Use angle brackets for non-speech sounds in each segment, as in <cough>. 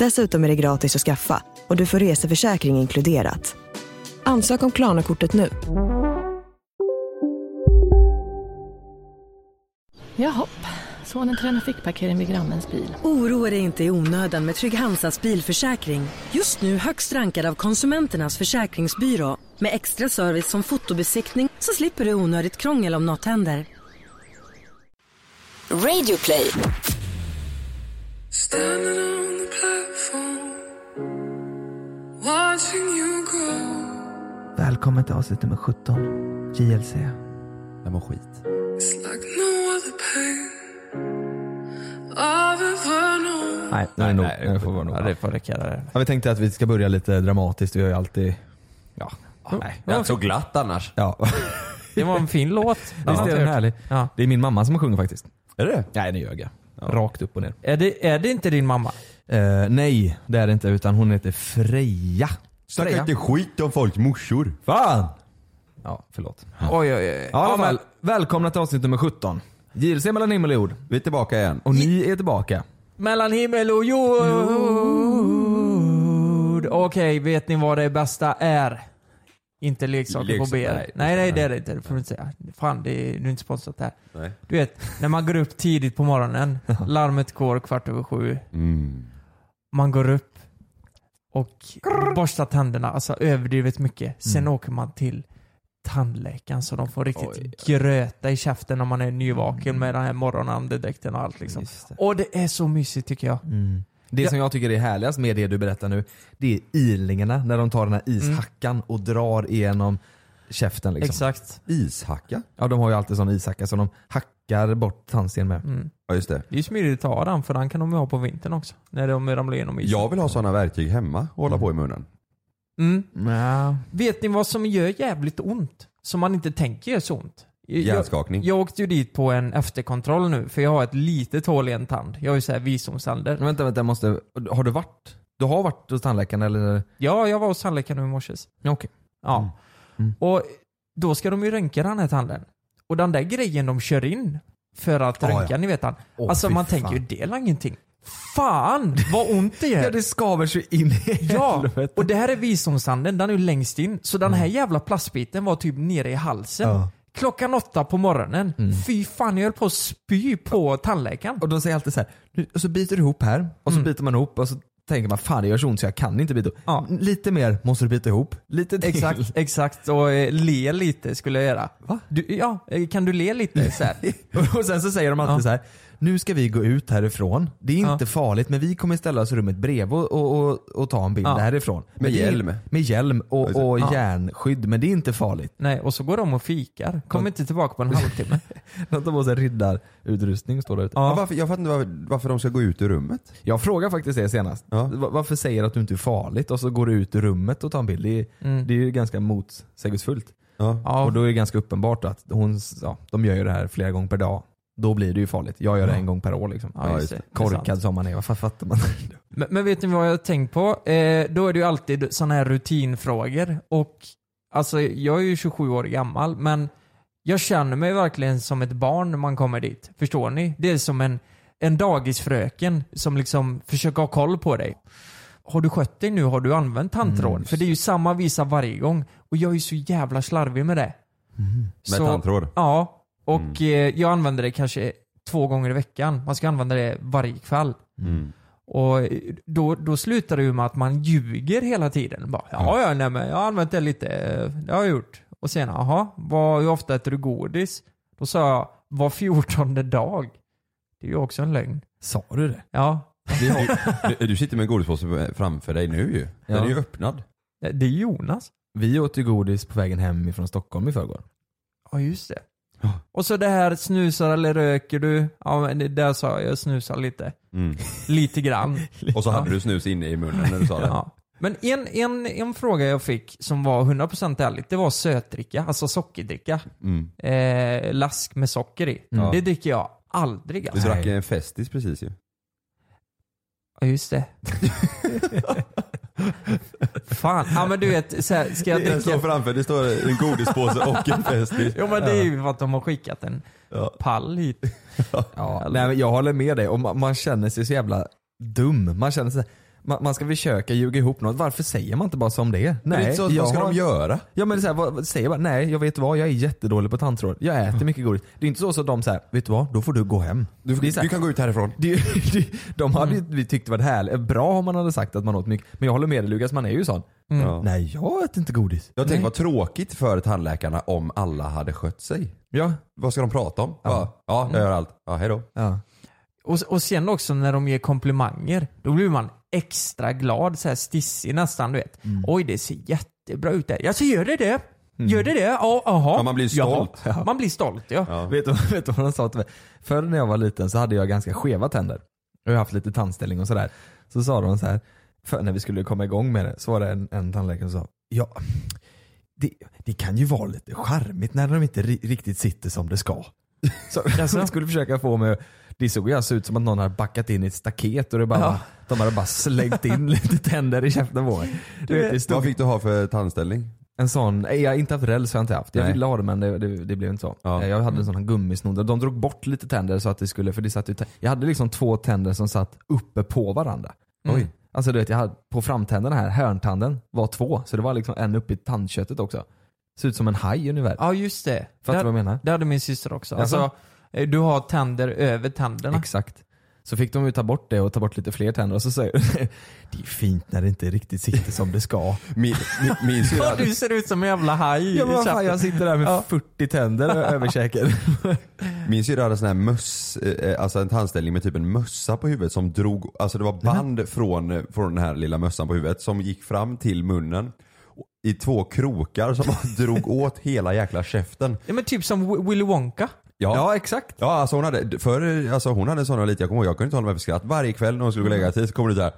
Dessutom är det gratis att skaffa och du får reseförsäkring inkluderat. Ansök om Klarna-kortet nu. Jaha, sonen tränar fickparkering vid grannens bil. Oroa dig inte i onödan med Trygg Hansas bilförsäkring. Just nu högst rankad av konsumenternas försäkringsbyrå. Med extra service som fotobesiktning så slipper du onödigt krångel om något händer. Radioplay. Välkommen till avsnitt nummer 17. JLC. Jag mår skit. Nej, nu är det nog. Nej, Nu får vara nog. Ja, det får räcka där. Ja, vi tänkte att vi ska börja lite dramatiskt. Vi har ju alltid... Ja. Nej, det är så glatt annars. ja. Det var en fin låt. Visst är den härlig? Ja. Det är min mamma som sjunger faktiskt. Är det Nej, det ljög jag. Rakt upp och ner. är det? är det inte din mamma? Eh, nej, det är det inte. Utan hon heter Freja. Snacka Freja. inte skit om folks morsor. Fan! Ja, förlåt. Oj, oj, oj. Ja, i alla fall. Välkomna till avsnitt nummer 17. JLC mellan himmel och jord. Vi är tillbaka igen. Och ni är tillbaka. Mellan himmel och jord. Okej, vet ni vad det bästa är? Inte leksaker på Leksaker, BR. nej. Nej, nej, det är det inte. Det får du inte säga. Fan, det är, du är inte sponsrat där. Nej. Du vet, när man går upp tidigt på morgonen, <laughs> larmet går kvart över sju, Mm. man går upp och borstar tänderna, alltså överdrivet mycket. Sen Mm. åker man till tandläkaren så de får riktigt Oj, gröta i käften om man är nyvaken med den här morgonandedräkten och allt liksom. Just det. Och det är så mysigt tycker jag. Mm. Det Ja. som jag tycker är härligast med det du berättar nu, det är ilningarna när de tar den här ishackan och drar igenom käften liksom. Exakt. Ishacka? Ja de har ju alltid sån ishacka som de hackar bort tandsten med. Mm. Ja just det. Det är smidigt att ha den för den kan de ha på vintern också. När de ramlar igenom isen. Jag vill ha sådana verktyg hemma och hålla på i munnen. Mm. Ja. Vet ni vad som gör jävligt ont? Som man inte tänker gör så ont? Jag, Hjärnskakning. jag åkte ju dit på en efterkontroll nu för jag har ett litet hål i en tand. Jag har ju såhär visdomständer. Men vänta, vänta, jag måste, har du varit? Du har varit hos tandläkaren eller? Ja, jag var hos tandläkaren nu i morse. Okej. Ja. Mm. Och då ska de ju röntga den här tanden. Och den där grejen de kör in för att Ja, röntga, ja. ni vet han. Åh, alltså man fan. tänker ju det är ingenting. Fan vad ont det gör! <laughs> Ja det skaver sig in i Ja, helvete. och det här är visdomstanden, den är ju längst in. Så den här jävla plastbiten var typ nere i halsen. Ja. Klockan åtta på morgonen. Fy fan, jag höll på att spy på tandläkaren. Och de säger alltid så här, nu, och så biter du ihop här, och så Mm. biter man ihop och så tänker man fan det gör så ont så jag kan inte bita ihop. Ja. Lite mer måste du bita ihop. Lite till. Exakt, <laughs> exakt. Och eh, le lite skulle jag göra. Va? Du, ja, eh, kan du le lite så <laughs> och sen så säger de alltid Ja. så här. Nu ska vi gå ut härifrån. Det är inte Ja. farligt men vi kommer ställa oss i rummet bredvid och, och, och, och ta en bild Ja. härifrån. Med är- hjälm. Med hjälm och, och Ja. järnskydd men det är inte farligt. Nej, och så går de och fikar. Kommer inte tillbaka på en <laughs> halvtimme. De tar på sig riddarutrustning står där ute. Ja. Varför, jag fattar inte varför, varför de ska gå ut ur rummet. Jag frågade faktiskt det senast. Varför säger du att du inte är farligt och så går du ut ur rummet och tar en bild? Det är, Mm. det är ju ganska motsägelsefullt. Ja, Och då är det ganska uppenbart att hon, ja, de gör ju det här flera gånger per dag. Då blir det ju farligt. Jag gör det Ja. en gång per år liksom. ja, just det. Det är Korkad sant. som man är, vad fan fattar man? <laughs> Men, men vet ni vad jag har tänkt på? Eh, då är det ju alltid sådana här rutinfrågor. Och alltså, jag är ju 27 år gammal, men jag känner mig verkligen som ett barn när man kommer dit. Förstår ni? Det är som en, en dagisfröken som liksom försöker ha koll på dig. Har du skött dig nu? Har du använt tandtråd? Mm, För det är ju samma visa varje gång. Och jag är ju så jävla slarvig med det. Med tandtråd. Ja, och eh, jag använder det kanske två gånger i veckan. Man ska använda det varje kväll. Mm. Och då, då slutar det ju med att man ljuger hela tiden. Bara, ja, ja, nej, men jag har använt det lite. eh, Det har jag gjort. Och sen, jaha, hur ofta äter du godis? Då sa jag, var fjortonde dag. Det är ju också en lögn. Sa du det? Ja, du, du sitter med en godispåse framför dig nu ju. Den Ja. är ju öppnad. det är Jonas. Vi åt ju godis på vägen hem ifrån Stockholm i förrgår. Ja just det. Och så det här snusar eller röker du? Ja men det där sa jag, jag snusar lite. Mm. <laughs> Lite grann. <laughs> Och så hade du snus inne i munnen när du sa det. Ja. Men en, en, en fråga jag fick som var 100% ärligt, det var sötdricka, alltså sockerdricka. Mm. Eh, lask med socker i. Ja. Det dricker jag aldrig Du alltså. drack en Festis precis ju. Ja just det. <laughs> Fan, ja men du vet, så här, ska jag Det står dricka? framför, det står en godispåse och en Festis. Jo men det är ju för att de har skickat en Ja. pall hit. Ja, nej, men jag håller med dig och man, man känner sig så jävla dum. Man känner sig man, man ska försöka ljuga ihop något. Varför säger man inte bara som det är? Men det är så, jag vad ska har- de göra? Ja men det är så här, vad, vad- säger bara nej jag vet vad, jag är jättedålig på tandtråd. Jag äter mycket godis. Det är inte så att de säger, vet du vad, då får du gå hem. Du, Det är så här- du kan gå ut härifrån. Det, <laughs> det, de hade ju vi tyckt det var härligt, bra om man hade sagt att man åt mycket. Men jag håller med dig Lukas, man är ju sån. Ja. Nej jag äter inte godis. Jag tänker vad tråkigt för tandläkarna om alla hade skött sig. Ja. Vad ska de prata om? Ja, ja jag gör allt. Ja, hejdå. ja. Och, och sen också när de ger komplimanger, då blir man extra glad, så här stissig nästan du vet. Mm. Oj det ser jättebra ut där. Jag så gör det det? Gör det det? Ja, aha. Ja, man blir stolt. Jaha. <laughs> Man blir stolt ja. Ja. Vet, du, <laughs> vet du vad de sa till mig? Förr när jag var liten så hade jag ganska skeva tänder. Jag har haft lite tandställning och sådär. Så sa de så här, för när vi skulle komma igång med det, så var det en, en tandläkare som sa Ja, det, det kan ju vara lite charmigt när de inte ri- riktigt sitter som det ska. <laughs> Så de skulle försöka få mig, det såg ju alltså ut som att någon hade backat in i ett staket och det bara, Ja. de hade bara slängt in <laughs> lite tänder i käften på mig. Du vet, det Vad fick du ha för tandställning? en sån, nej, jag inte haft räls har jag inte haft. Jag Nej. ville ha det men det, det, det blev inte så. Ja. Jag hade en sån här gummisnodd. De drog bort lite tänder så att det skulle, för det satt ju, jag hade liksom två tänder som satt uppe på varandra. Mm. Oj. Alltså du vet, jag hade, på framtänderna här, hörntanden var två. Så det var liksom en uppe i tandköttet också. Ser ut som en haj ungefär. Ja just det. Fattar du det, vad jag menar? det hade min syster också. Alltså, eh, du har tänder över tänderna. Exakt. Så fick de ju ta bort det och ta bort lite fler tänder och så säger <laughs> det är fint när det inte riktigt sitter som det ska. Min, min, min <laughs> syrra Ja, du ser ut som en jävla haj Ja men fan, jag sitter där med Ja. 40 tänder <laughs> över käken. min syrra hade sån här möss, eh, alltså en tandställning med typ en mössa på huvudet som drog, alltså det var band från, eh, från den här lilla mössan på huvudet som gick fram till munnen i två krokar som bara drog åt hela jäkla käften. Ja, men typ som Wi- Willy Wonka. Ja, Ja exakt. Ja alltså hon hade, för, alltså hon hade sådana lite, jag kommer ihåg, jag kunde inte hålla mig för skratt. Varje kväll när hon skulle gå och lägga sig så kom det så här.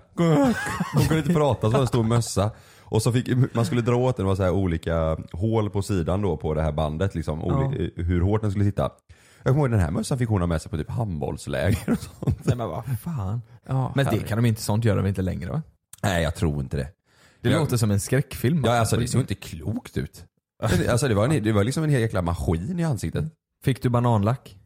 Hon kunde inte prata så hade en stor mössa. Och så fick, man skulle dra åt den, det var så här olika hål på sidan då på det här bandet liksom, oli, hur hårt den skulle sitta. Jag kommer ihåg den här mössan fick hon ha med sig på typ handbollsläger och sånt. Nej men vad fan. Ja, Men det kan de inte, sånt gör de inte längre va? Nej jag tror inte det. Det Jag- låter som en skräckfilm. Ja alltså det såg inte klokt ut. Alltså det var, en, det var liksom en hel jäkla maskin i ansiktet. Fick du bananlack?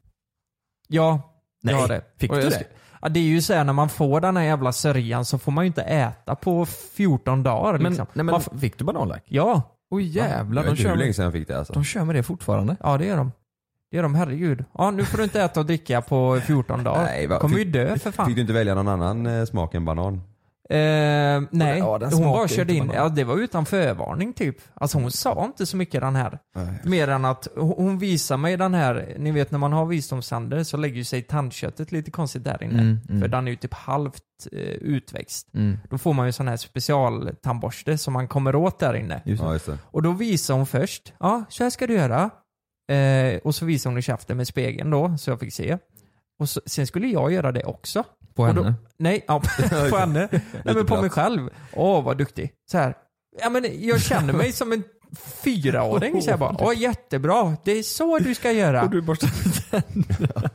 Ja, Nej, jag har det. fick Och du jag det? Ja, det är ju så här när man får den här jävla sörjan så får man ju inte äta på 14 dagar Men, liksom. nej, men Man fick du bananlack? ja, Oj jävlar, jag vet de kör, med, jag fick det alltså. de kör med det fortfarande. ja det gör de. Det gör de, herregud. Ja, nu får du inte äta och dricka på 14 dagar. Nej, vad- kommer ju fick- dö för fan. Fick du inte välja någon annan eh, smak än banan? Eh, nej, Ja, hon bara körde in, ja det var utan förvarning typ. Alltså hon sa inte så mycket den här. Mer än att hon visar mig den här, ni vet när man har visdomständer så lägger sig tandköttet lite konstigt där inne. Mm, mm. För den är ju typ halvt eh, utväxt. Mm. Då får man ju sån här specialtandborste som man kommer åt där inne. Just. Ja just det. Och då visar hon först, ja så här ska du göra. Eh, och så visar hon i käften med spegeln då, så jag fick se. Och så, sen skulle jag göra det också. På Och då- henne? Nej, ja, <laughs> på <laughs> henne. Nej, men på mig själv. Åh, vad duktig. Så här. Ja, men jag känner mig som en fyraåring. Så jag bara, åh jättebra, det är så du ska göra. Och du borstar tänderna.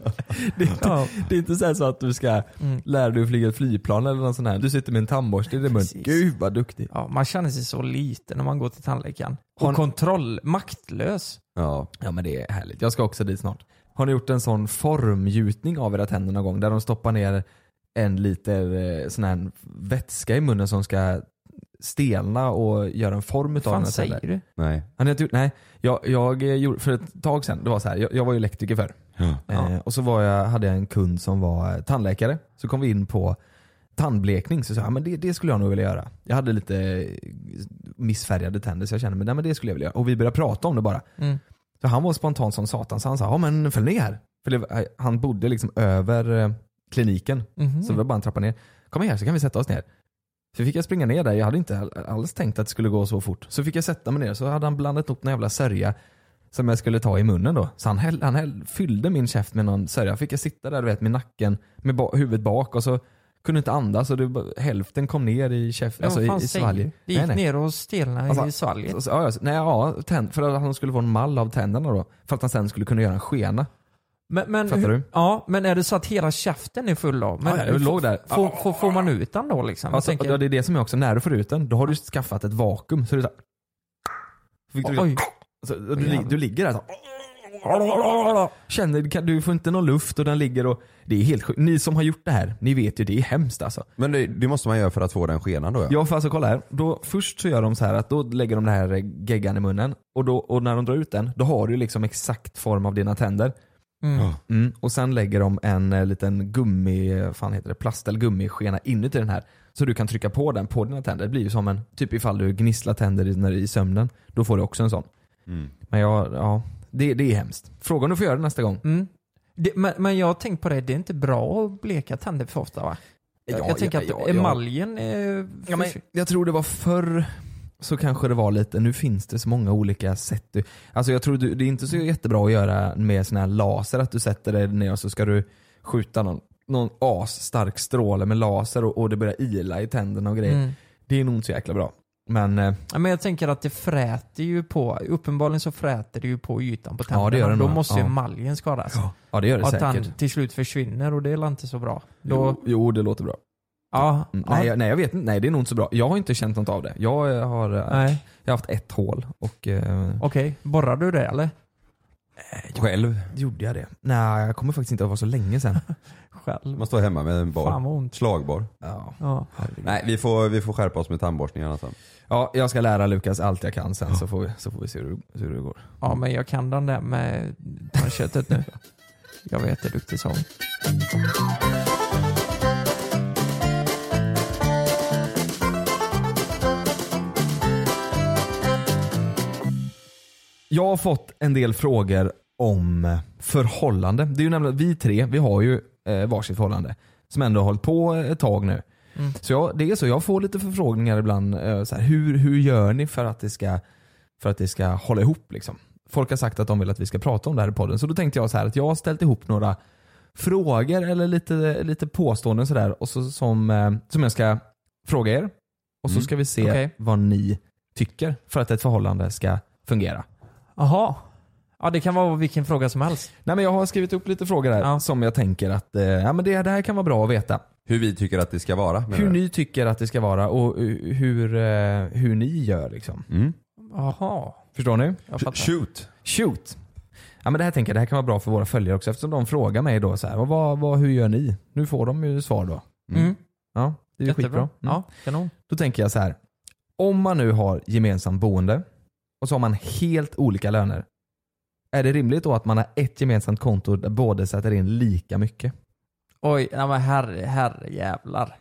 Det är inte, Ja. det är inte så, så att du ska Mm. lära dig att flyga ett flygplan eller något sånt här. Du sitter med en tandborste i din mun. Gud vad duktig. Ja, man känner sig så liten när man går till tandläkaren. Och ni- kontroll, maktlös. Ja. Ja men det är härligt. Jag ska också dit snart. Har ni gjort en sån formgjutning av era tänder någon gång? Där de stoppar ner en liter eh, sån här vätska i munnen som ska stelna och göra en form utav Vad fan dina säger du? Nej. Inte gjort? Nej. Jag, jag eh, gjorde, för ett tag sedan, det var så här, jag, jag var ju elektriker förr. Ja. Eh, och så var jag, hade jag en kund som var eh, tandläkare. Så kom vi in på tandblekning. Så sa jag, men det, det skulle jag nog vilja göra. Jag hade lite missfärgade tänder så jag kände, men, nej, men det skulle jag vilja göra. Och vi började prata om det bara. Mm. Så han var spontan som satan så han sa, ja men följ med här. För det, han bodde liksom över kliniken. Mhm. Så det var bara en trappa ner. Kom här så kan vi sätta oss ner. Så fick jag springa ner där, jag hade inte all- alls tänkt att det skulle gå så fort. Så fick jag sätta mig ner, så hade han blandat upp någon jävla sörja som jag skulle ta i munnen då. Så han, häll, han häll, fyllde min käft med någon sörja. Fick jag sitta där du vet med nacken, med ba, huvudet bak och så kunde inte andas och det, hälften kom ner i käft, Ja, alltså i, svalget. Det gick ner och stelnade Alltså, i svalget. Alltså, ja, ja, nej, ja, tänd, för att han skulle få en mall av tänderna då. För att han sen skulle kunna göra en skena. Men, men, Fattar hur- du? Ja, men är det så att hela käften är full då? Men Ja, jag låg där. Får, får, får man ut den då liksom? Alltså, tänker- ja, det är det som är också, när du får ut den, då har du skaffat ett vakuum. Så det är så du, Oj. så, du, du ligger där så Känner, kan- du får inte någon luft och den ligger och Det är helt sjukt. Ni som har gjort det här, ni vet ju det är hemskt alltså. Men det, det måste man göra för att få den skenan då ja. Ja för alltså kolla här. Då, först så gör de så här att då lägger de den här geggan i munnen och, då, och när de drar ut den, då har du liksom exakt form av dina tänder. Mm. Mm. Och sen lägger de en eh, liten gummi, eh, fan heter det, plast eller gummiskena inuti den här. Så du kan trycka på den på dina tänder. Det blir ju som en, typ ifall du gnisslar tänder i, när, i sömnen. Då får du också en sån. Mm. Men jag, ja, det, det är hemskt. Fråga om du får göra det nästa gång. Mm. Det, men, men jag har tänkt på det, det är inte bra att bleka tänder för ofta va? Jag, Ja, jag tänker ja, att ja, ja. emaljen är... Ja, men jag tror det var förr så kanske det var lite, nu finns det så många olika sätt. Du- Alltså jag tror du, det är inte så jättebra att göra med sån här laser, att du sätter dig ner och så ska du skjuta någon, någon asstark stråle med laser och, och det börjar ila i tänderna och grejer. Mm. Det är nog inte så jäkla bra. Men eh, Ja, men jag tänker att det fräter ju på, uppenbarligen så fräter det ju på ytan på tänderna. Ja, det gör det Då måste ju Ja. emaljen skadas. ja det gör det att säkert. den till slut försvinner och det är inte så bra. Då, Jo, jo, det låter bra. Ja, Mm, ja, Nej, jag, nej jag vet inte, nej det är nog inte så bra. Jag har inte känt något av det. Jag eh, har, eh, nej. jag har haft ett hål och eh, Okej, borrar du det eller? Själv. gjorde jag det? Nej jag kommer faktiskt inte ihåg, det var så länge sedan. <laughs> Själv? Man står hemma med en Fan bar. vad ont. Slagbar. Ja. Ja. Nej vi får, vi får skärpa oss med tandborstningen alltså. Ja, jag ska lära Lukas allt jag kan sen så får vi, så får vi se hur, det- hur det går. ja, men jag kan den där med tandköttet nu. Jag är jätteduktig som. Jag har fått en del frågor om förhållande. Det är ju nämligen, vi tre, vi har ju eh, varsitt förhållande. Som ändå har hållit på ett tag nu. Mm. Så jag, det är så, jag får lite förfrågningar ibland. Eh, så här, hur, hur gör ni för att, det ska, för att det ska hålla ihop? Liksom? Folk har sagt att de vill att vi ska prata om det här i podden. Så då tänkte jag så här att jag har ställt ihop några frågor eller lite, lite påståenden sådär och så, som, eh, som jag ska fråga er. Och så Mm. ska vi se Okej. vad ni tycker för att ett förhållande ska fungera. Jaha. Ja, det kan vara vilken fråga som helst. Nej men jag har skrivit upp lite frågor här Ja. som jag tänker att eh, ja, men det, det här kan vara bra att veta. Hur vi tycker att det ska vara. Hur ni tycker att det ska vara och eh, hur, eh, hur ni gör liksom. Mm. Jaha. Förstår ni? Shoot. Shoot! Ja men det här tänker jag, det här kan vara bra för våra följare också eftersom de frågar mig då så här, vad, vad, hur gör ni? Nu får de ju svar då. Mm. Ja, det är ju Jättebra. skitbra. Mm. Ja, kanon. Då tänker jag så här. Om man nu har gemensamt boende och så har man helt olika löner. Är det rimligt då att man har ett gemensamt konto där båda sätter in lika mycket? Oj, ja, men herre, herre jävlar.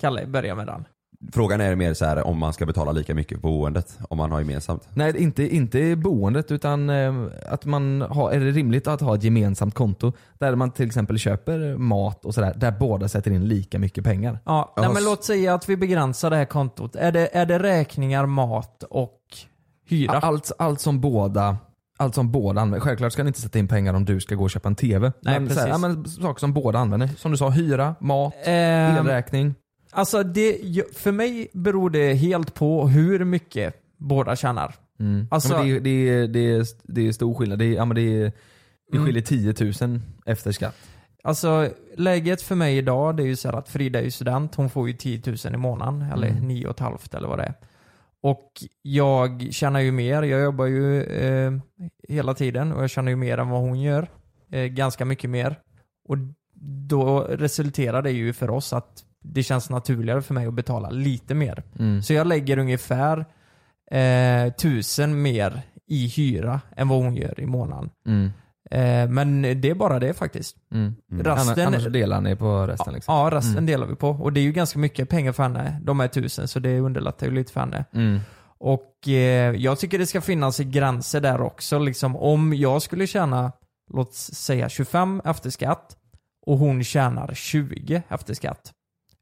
Kalle, börja med den. Frågan är mer så här om man ska betala lika mycket på boendet om man har gemensamt. Nej, inte, inte boendet utan eh, att man har, är det rimligt att ha ett gemensamt konto där man till exempel köper mat och sådär, där båda sätter in lika mycket pengar? Ja, nej, men låt säga att vi begränsar det här kontot. Är det, är det räkningar, mat och hyra? Allt, allt som båda allt som båda använder. Självklart ska ni inte sätta in pengar om du ska gå och köpa en TV. Nej, men, så här, ja, precis. men saker som båda använder. Som du sa, hyra, mat, Ehm, elräkning. alltså det, för mig beror det helt på hur mycket båda tjänar. Mm. Alltså- ja, det, är- det, det, det är stor skillnad. Det, är, ja, men det, det Mm. skiljer 10 000 efter skatt. Alltså läget för mig idag det är ju så att Frida är ju student, hon får ju 10 000 i månaden, eller Mm. 9 och ett halvt eller vad det är. Och jag tjänar ju mer, jag jobbar ju eh, hela tiden och jag tjänar ju mer än vad hon gör. Eh, ganska mycket mer. Och då resulterar det ju för oss att det känns naturligare för mig att betala lite mer. Mm. Så jag lägger ungefär eh, tusen mer i hyra än vad hon gör i månaden. Mm. Eh, men det är bara det faktiskt. Mm. Resten- Annars, annars delar ni på resten liksom? Ja, resten Mm. delar vi på. Och det är ju ganska mycket pengar för henne. De är tusen, så det underlättar ju lite för henne. Mm. Och eh, jag tycker det ska finnas gränser där också. Liksom, om jag skulle tjäna låt säga 25 efter skatt och hon tjänar 20 efter skatt.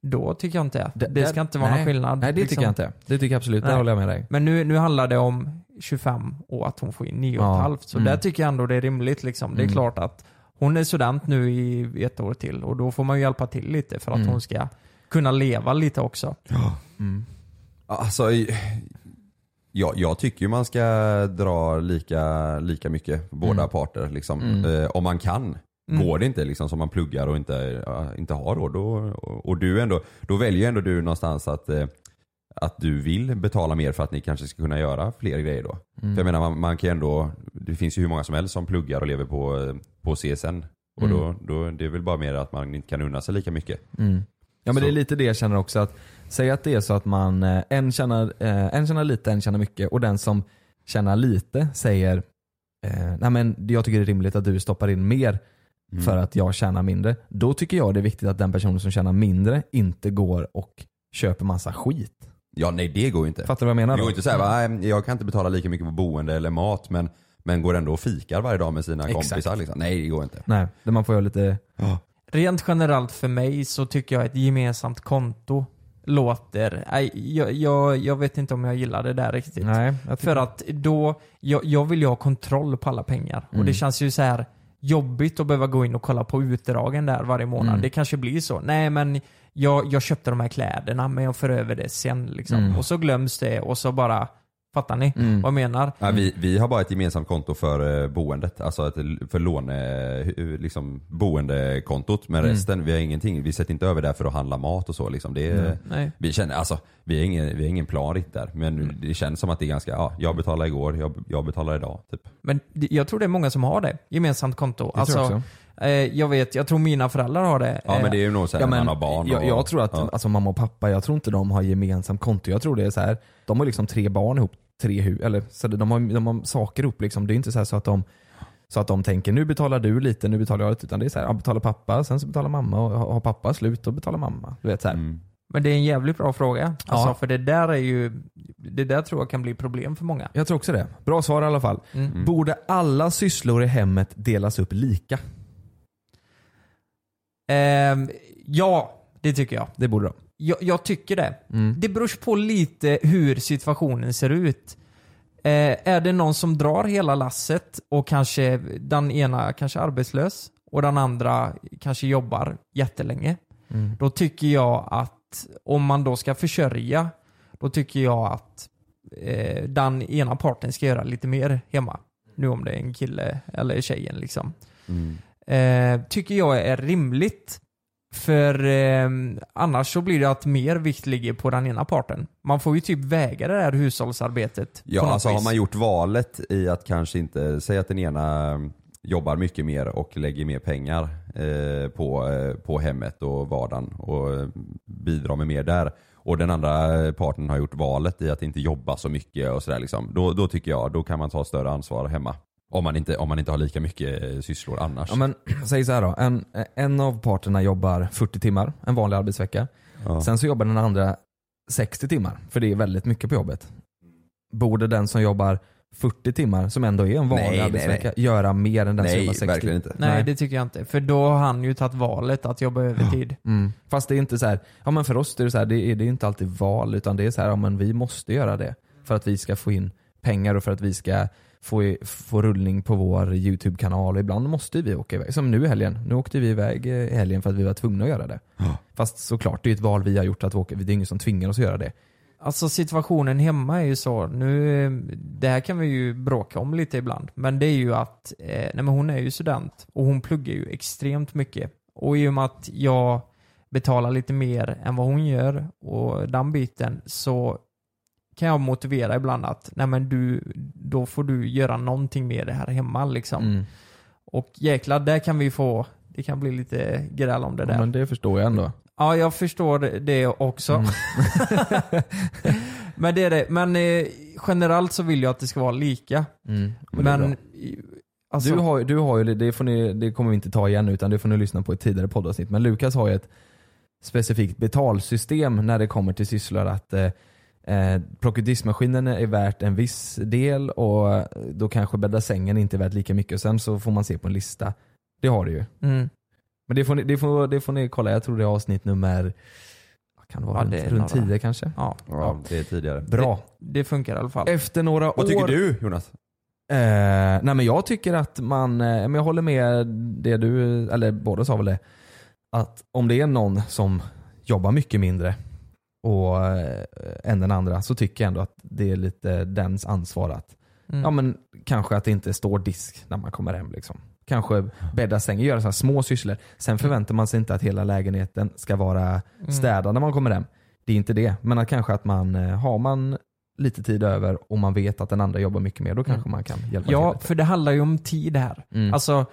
Då tycker jag inte, det, det ska inte vara nej, någon skillnad. Nej det liksom. tycker jag inte. Det tycker jag absolut, där Nej. håller jag med dig. Men nu, nu handlar det om 25 och att hon får in 9,5. Ja, Så mm. där tycker jag ändå det är rimligt. Liksom. Det är Mm. klart att hon är student nu i ett år till och då får man ju hjälpa till lite för att Mm. hon ska kunna leva lite också. Mm. Alltså, ja, jag tycker ju man ska dra lika, lika mycket båda Mm. parter liksom. Mm. Eh, om man kan. Mm. Går det inte liksom som man pluggar och inte, ja, inte har råd då, och, och du ändå, då väljer ändå du någonstans att, eh, att du vill betala mer för att ni kanske ska kunna göra fler grejer då. Mm. För jag menar man, man kan ändå, det finns ju hur många som helst som pluggar och lever på, på CSN. Och Mm. då, då, det är väl bara mer att man inte kan unna sig lika mycket. Mm. Ja men Så. det är lite det jag känner också att Säg att det är så att man, eh, en tjänar, eh, en tjänar lite, en tjänar mycket och den som tjänar lite säger Nej men jag tycker det är rimligt att du stoppar in mer Mm. för att jag tjänar mindre. Då tycker jag det är viktigt att den personen som tjänar mindre inte går och köper massa skit. Ja nej det går ju inte. Fattar du vad jag menar Det då? går inte att säga "Nej, jag kan inte betala lika mycket på boende eller mat men, men går ändå och fikar varje dag med sina Exakt. kompisar liksom. Nej det går inte. Nej, det man får göra lite Rent generellt för mig så tycker jag ett gemensamt konto låter... Nej, jag, jag, jag vet inte om jag gillar det där riktigt. Nej, jag tycker- För att då, jag, jag vill ju ha kontroll på alla pengar. Och Mm. det känns ju så här jobbigt att behöva gå in och kolla på utdragen där varje månad. Mm. Det kanske blir så. Nej men jag, jag köpte de här kläderna men jag för över det sen liksom. Mm. Och så glöms det och så bara, fattar ni Mm. vad jag menar? Ja, vi, vi har bara ett gemensamt konto för eh, boendet, alltså ett, för låne, eh, liksom boendekontot. Men Mm. resten, vi har ingenting. Vi sätter inte över där för att handla mat och så liksom. Det är, Nej. Nej. Vi känner, alltså, vi har ingen, vi har ingen plan riktigt där. Men Mm. det känns som att det är ganska, ja, jag betalade igår, jag, jag betalar idag. Typ. Men jag tror det är många som har det, gemensamt konto. Det tror alltså, jag också. eh, jag vet, jag tror mina föräldrar har det. Ja men det är ju nog så här Ja, när man har barn. jag, och, jag tror att ja. alltså, mamma och pappa, jag tror inte de har gemensamt konto. Jag tror det är så här. de har liksom tre barn ihop, tre eller så de har, de har saker ihop liksom. Det är inte så, här så att de så att de tänker nu betalar du lite, nu betalar jag lite. Utan det är så här, ja, betalar pappa, sen så betalar mamma och har pappa slut då betalar mamma. Du vet så här. Mm. Men det är en jävligt bra fråga. Alltså, Ja. För det där är ju, det där tror jag kan bli problem för många. Jag tror också det. Bra svar i alla fall. Mm. Borde alla sysslor i hemmet delas upp lika? Ehm, ja, det tycker jag. Det borde de. Jag. Jag tycker det. Mm. Det beror på lite hur situationen ser ut. Eh, är det någon som drar hela lasset och kanske den ena kanske är arbetslös och den andra kanske jobbar jättelänge. Mm. Då tycker jag att om man då ska försörja, då tycker jag att eh, den ena parten ska göra lite mer hemma. Nu om det är en kille eller tjejen liksom. Mm. Eh, tycker jag är rimligt. För eh, annars så blir det att mer vikt ligger på den ena parten. Man får ju typ väga det där hushållsarbetet. Ja alltså har vis. man gjort valet i att kanske inte, säga att den ena jobbar mycket mer och lägger mer pengar eh, på, eh, på hemmet och vardagen och bidrar med mer där. Och den andra parten har gjort valet i att inte jobba så mycket och sådär liksom. Då, då tycker jag, då kan man ta större ansvar hemma. Om man inte, om man inte har lika mycket eh, sysslor annars. Ja, men, säg så här då. En, en av parterna jobbar 40 timmar, en vanlig arbetsvecka. Ja. Sen så jobbar den andra 60 timmar, för det är väldigt mycket på jobbet. Borde den som jobbar 40 timmar, som ändå är en vanlig Nej, nej, arbetsvecka, nej. göra mer än den som Nej, jobbar 60? verkligen inte. Nej, Nej. det tycker jag inte. För då har han ju tagit valet att jobba övertid. Mm. Fast det är inte så här, ja men för oss är det så här, det är, det är inte alltid val utan det är så här, ja men vi måste göra det. För att vi ska få in pengar och för att vi ska få, i- få rullning på vår YouTube-kanal och ibland måste vi åka iväg. Som nu i helgen. Nu åkte vi iväg eh, i helgen för att vi var tvungna att göra det. Ja. Fast såklart, det är ett val vi har gjort att åka. Det är ingen som tvingar oss att göra det. Alltså situationen hemma är ju så, nu, det här kan vi ju bråka om lite ibland, men det är ju att, eh, nej men hon är ju student och hon pluggar ju extremt mycket. Och i och med att jag betalar lite mer än vad hon gör och den biten så kan jag motivera ibland att, nej men du, då får du göra någonting med det här hemma liksom. Mm. Och jäklar, där kan vi få, det kan bli lite gräl om det där. Ja, men det förstår jag ändå. Ja, jag förstår det också. Mm. <laughs> men det är det. Men eh, generellt så vill jag att det ska vara lika. Mm. Men Men, alltså, du, har, du har ju, det, får ni, det kommer vi inte ta igen utan det får ni lyssna på i ett tidigare poddavsnitt. Men Lukas har ju ett specifikt betalsystem när det kommer till sysslor. Att, eh, eh, plocka ut diskmaskinen är värt en viss del och då kanske bädda sängen inte är värt lika mycket. Och sen så får man se på en lista. Det har du ju. Mm. Men det får, ni, det, får, det får ni kolla, jag tror det är avsnitt nummer vad kan det vara, Ja, det runt några. 10 kanske? Ja, Ja, det är tidigare. Bra. det funkar i alla fall. Efter några år... Vad tycker du Jonas? Eh, nej men jag tycker att man, eh, men jag håller med det du, eller båda sa väl det, att om det är någon som jobbar mycket mindre och, eh, än den andra så tycker jag ändå att det är lite dens ansvar att, Mm. ja men kanske att det inte står disk när man kommer hem liksom. Kanske bädda sängen, göra så små sysslor. Sen förväntar man sig inte att hela lägenheten ska vara städad när man kommer hem. Det är inte det. Men att kanske att man, eh, har man lite tid över och man vet att den andra jobbar mycket mer, då kanske man kan hjälpa Ja, till. för det handlar ju om tid här. Mm. Alltså,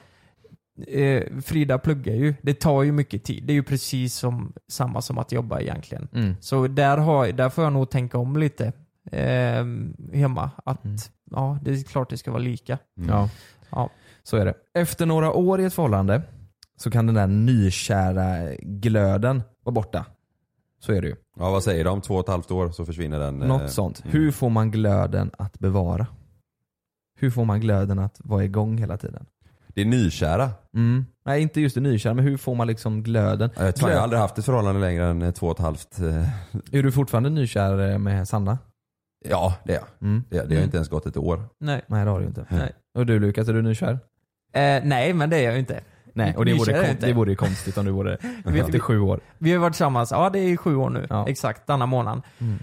eh, Frida pluggar ju. Det tar ju mycket tid. Det är ju precis som, samma som att jobba egentligen. Mm. Så där, har, där får jag nog tänka om lite eh, hemma. Att Mm. ja, det är klart det ska vara lika. Ja. Ja. så är det. Efter några år i ett förhållande så kan den där nykära glöden vara borta. Så är det ju. Ja vad säger de? Två och ett halvt år så försvinner den. eh, Något sånt. mm. Hur får man glöden att bevara? Hur får man glöden att vara igång hela tiden? Det är nykära. Mm. Nej inte just det nykära, men hur får man liksom glöden? Jag, vet, jag har aldrig haft ett förhållande längre än eh, två och ett halvt. eh, Är du fortfarande nykär eh, med Sanna? Ja det är jag. Mm. Det, det har inte ens gått ett år. Nej. Nej det har du inte. Nej. Och du Lukas, är du nykär? Eh, nej, men det är jag ju inte. Nej, och det vore, det vore ju konstigt om du vore <laughs> Vi- efter sju år. Vi har varit tillsammans, ja det är sju år nu, Ja. exakt, denna månaden. Mm.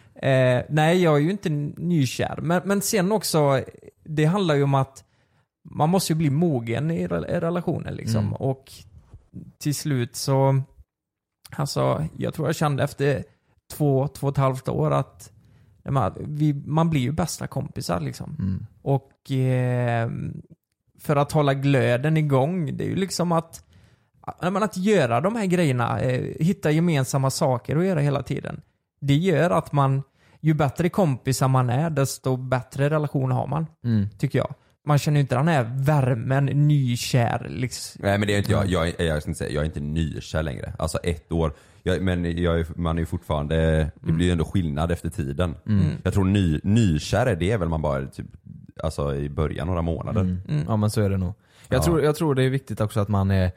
Eh, nej, jag är ju inte nykär. Men, men sen också, det handlar ju om att man måste ju bli mogen i, rel- i relationen liksom. Mm. Och till slut så, alltså jag tror jag kände efter två, två och ett halvt år att man, vi, man blir ju bästa kompisar liksom. Mm. Och eh, för att hålla glöden igång, det är ju liksom att, men att göra de här grejerna, eh, hitta gemensamma saker att göra hela tiden. Det gör att man, ju bättre kompisar man är, desto bättre relation har man, Mm. tycker jag. Man känner ju inte den här värmen, nykär liksom. Nej men det är inte jag, jag, är- jag, ska inte säga, jag är inte nykär längre. Alltså ett år. Jag, men jag man är ju fortfarande, det blir ju ändå skillnad efter tiden. Mm. Jag tror ny, nykär är det väl man bara typ, alltså i början några månader. Mm. Mm. Ja men så är det nog. Jag, Ja. tror, jag tror det är viktigt också att man, är,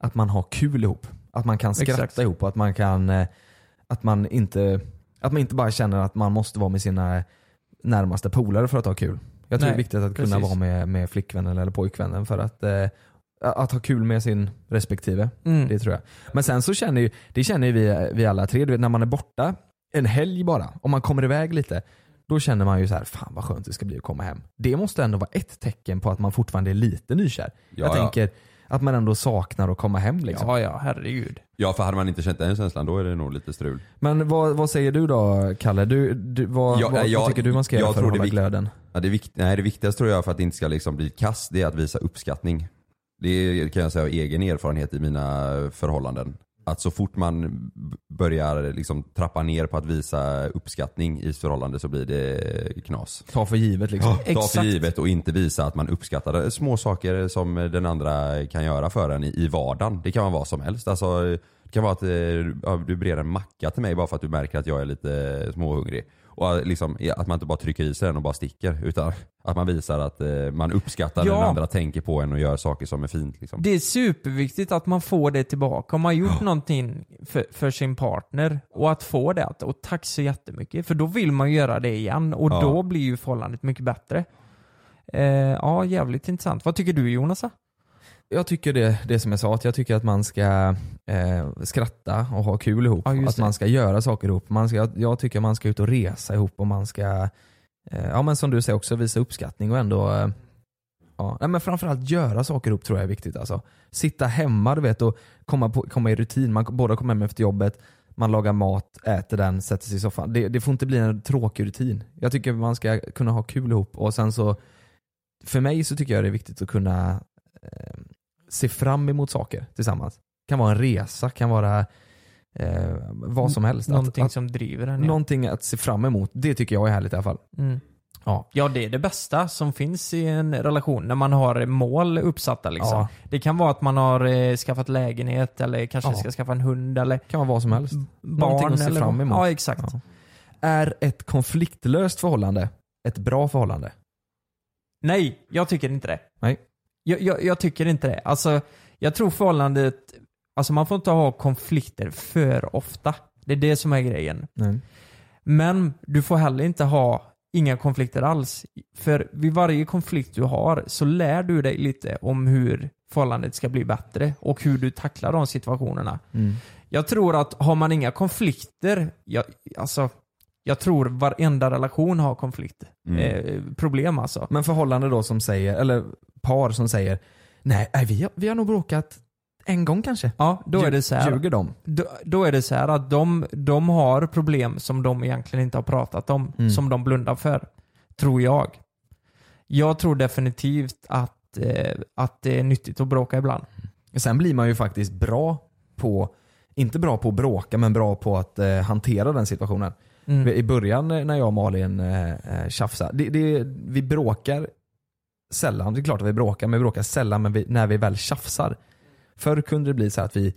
att man har kul ihop. Att man kan skratta Exakt. ihop och att man kan eh, att man, inte, att man inte bara känner att man måste vara med sina närmaste polare för att ha kul. Jag tror Nej, det är viktigt att kunna precis. vara med, med flickvännen eller pojkvännen för att, eh, att ha kul med sin respektive. Mm. Det tror jag. Men sen så känner ju, det känner ju vi, vi alla tre, du vet när man är borta en helg bara, om man kommer iväg lite, då känner man ju så här, fan vad skönt det ska bli att komma hem. Det måste ändå vara ett tecken på att man fortfarande är lite nykär. Ja, jag ja. tänker att man ändå saknar att komma hem liksom. Ja, ja, herregud. Ja för hade man inte känt den känslan då är det nog lite strul. Men vad, vad säger du då Kalle? Du, du, vad, Ja, vad, jag- vad tycker du man ska jag göra för tror att hålla glöden? Ja, det, vikt, nej, det viktigaste tror jag för att det inte ska liksom bli kass, det är att visa uppskattning. Det kan jag säga av egen erfarenhet i mina förhållanden. Att så fort man börjar liksom trappa ner på att visa uppskattning i ett förhållande så blir det knas. Ta för givet liksom. Ta för Exakt. givet och inte visa att man uppskattar små saker som den andra kan göra för en i, vardagen. Det kan vara vad som helst. Alltså, det kan vara att eh, ja, du ber en macka till mig bara för att du märker att jag är lite småhungrig. Och eh, liksom, att man inte bara trycker i sig den och bara sticker. Utan att man visar att eh, man uppskattar Ja. när andra tänker på en och gör saker som är fint. Liksom. Det är superviktigt att man får det tillbaka. Om man har gjort någonting för, för sin partner och att få det, att, och tack så jättemycket. För då vill man göra det igen och Ja. då blir ju förhållandet mycket bättre. Eh, ja, jävligt intressant. Vad tycker du Jonas? Jag tycker det, det som jag sa, att jag tycker att man ska eh, skratta och ha kul ihop. Ja, att det. man ska göra saker ihop. Man ska, jag tycker man ska ut och resa ihop och man ska, eh, ja men som du säger också, visa uppskattning och ändå eh, Ja, nej, men framförallt göra saker ihop tror jag är viktigt. Alltså. Sitta hemma du vet och komma, på, komma i rutin. Man båda kommer hem efter jobbet, man lagar mat, äter den, sätter sig i soffan. Det, det får inte bli en tråkig rutin. Jag tycker man ska kunna ha kul ihop och sen så För mig så tycker jag det är viktigt att kunna eh, se fram emot saker tillsammans. kan vara en resa, kan vara eh, vad som helst. Att- Någonting att, som driver en. Ja. någonting att se fram emot. Det tycker jag är härligt i alla fall. Mm. Ja. ja, det är det bästa som finns i en relation. När man har mål uppsatta liksom. Ja. Det kan vara att man har eh, skaffat lägenhet eller kanske Ja. ska skaffa en hund eller kan vara vad som helst. barn. Någonting att se eller fram emot. Ja, exakt. Ja. Är ett konfliktlöst förhållande ett bra förhållande? Nej, jag tycker inte det. Nej. Jag, jag, jag tycker inte det. Alltså, jag tror förhållandet, alltså man får inte ha konflikter för ofta. Det är det som är grejen. Nej. Men du får heller inte ha inga konflikter alls. För vid varje konflikt du har så lär du dig lite om hur förhållandet ska bli bättre och hur du tacklar de situationerna. Mm. Jag tror att har man inga konflikter, jag, alltså, jag tror varenda relation har konflikter. Mm. Eh, problem alltså. Men förhållande då som säger, eller par som säger Nej, nej vi, har, vi har nog bråkat en gång kanske. Ja, då är det så här. Ljuger de? Då, då är det så här att de, de har problem som de egentligen inte har pratat om, Mm. som de blundar för. Tror jag. Jag tror definitivt att, eh, att det är nyttigt att bråka ibland. Sen blir man ju faktiskt bra på, inte bra på att bråka, men bra på att eh, hantera den situationen. Mm. I början när jag och Malin eh, eh, tjafsade, det, det, vi bråkar sällan. Det är klart att vi bråkar, men vi bråkar sällan men vi, när vi väl tjafsar. Förr kunde det bli så här att vi,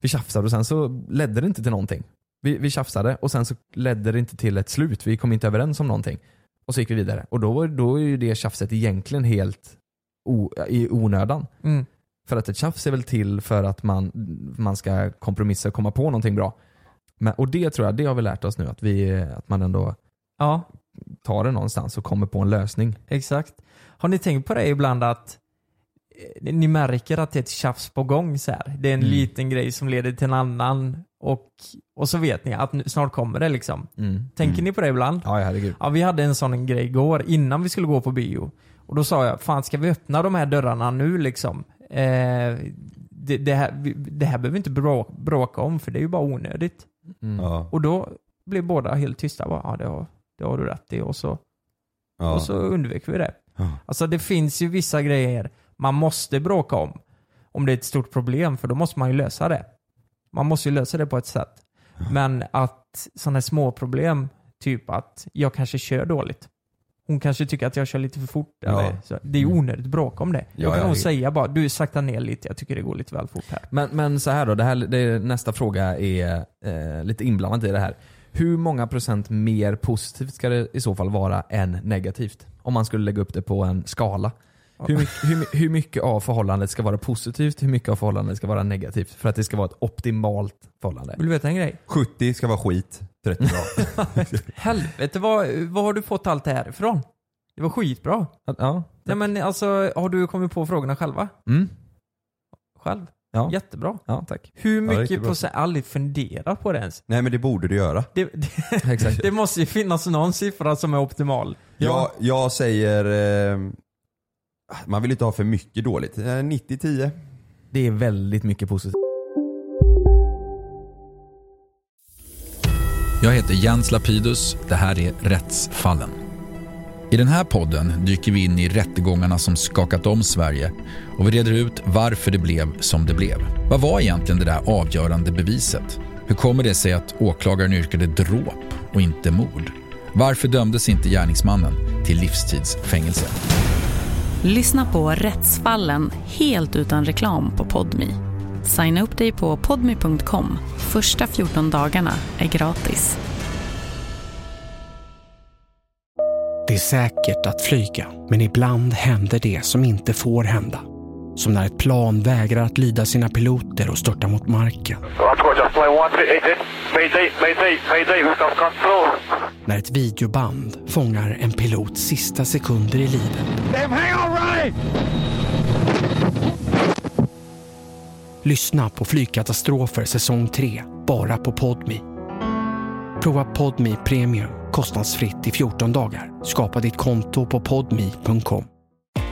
vi tjafsade och sen så ledde det inte till någonting. Vi, vi tjafsade och sen så ledde det inte till ett slut. Vi kom inte överens om någonting. Och så gick vi vidare. Och då, då är ju det tjafset egentligen helt o, i onödan. Mm. För att ett tjafs är väl till för att man, man ska kompromissa och komma på någonting bra. Men, och det tror jag, det har vi lärt oss nu, att, vi, att man ändå Ja, tar det någonstans och kommer på en lösning. exakt. Har ni tänkt på det ibland att eh, ni märker att det är ett tjafs på gång så här. Det är en Mm. liten grej som leder till en annan och, och så vet ni att nu, snart kommer det liksom. Tänker Mm. ni på det ibland? Ja, herregud. Ja, vi hade en sån grej igår innan vi skulle gå på bio. Och då sa jag, fan ska vi öppna de här dörrarna nu liksom? Eh, det, det, här, det här behöver vi inte brå, bråka om för det är ju bara onödigt. Mm. Ja. Och då blev båda helt tysta. Bara, ja, det har, det har du rätt i. Och så, Ja. och så undvek vi det. Ja. Alltså det finns ju vissa grejer man måste bråka om. Om det är ett stort problem, för då måste man ju lösa det. Man måste ju lösa det på ett sätt. Men att sådana här små problem, typ att jag kanske kör dåligt. Hon kanske tycker att jag kör lite för fort. Ja. Eller, så. Det är ju onödigt bråk om det. Ja, jag kan ja, det- säga bara, du sakta ner lite, jag tycker det går lite väl fort här. Men, men så här då, det här, det, nästa fråga är eh, lite inblandat i det här. Hur många procent mer positivt ska det i så fall vara än negativt? Om man skulle lägga upp det på en skala. Hur, mycket- hur, hur mycket av förhållandet ska vara positivt, hur mycket av förhållandet ska vara negativt? För att det ska vara ett optimalt förhållande. Vill du veta en grej? 70 ska vara skit, 30 bra. <laughs> Helvete, vad, vad har du fått allt det här ifrån? Det var skitbra. Ja. Nej men alltså, har du kommit på frågorna själva? Mm. Själv? Ja. Jättebra. ja, tack. Hur mycket bra. procent, aldrig funderat på det ens. Nej men det borde du göra. Det, det, <laughs> det måste ju finnas någon siffra som är optimal. Jag, jag säger, eh, man vill inte ha för mycket dåligt. Eh, 90-10. Det är väldigt mycket positivt. Jag heter Jens Lapidus. Det här är Rättsfallen. I den här podden dyker vi in i rättegångarna som skakat om Sverige och vi reder ut varför det blev som det blev. Vad var egentligen det där avgörande beviset? Hur kommer det sig att åklagaren yrkade dråp och inte mord? Varför dömdes inte gärningsmannen till livstidsfängelse? Lyssna på Rättsfallen helt utan reklam på Podmi. Signa upp dig på podmi.com. Första 14 dagarna är gratis. Det är säkert att flyga, men ibland händer det som inte får hända. Som när ett plan vägrar att lyda sina piloter och störtar mot marken. När ett videoband fångar en pilots sista sekunder i livet. Lyssna på Flygkatastrofer säsong 3, bara på Podmi. Prova Podmi Premium kostnadsfritt i 14 dagar. Skapa ditt konto på podmi.com.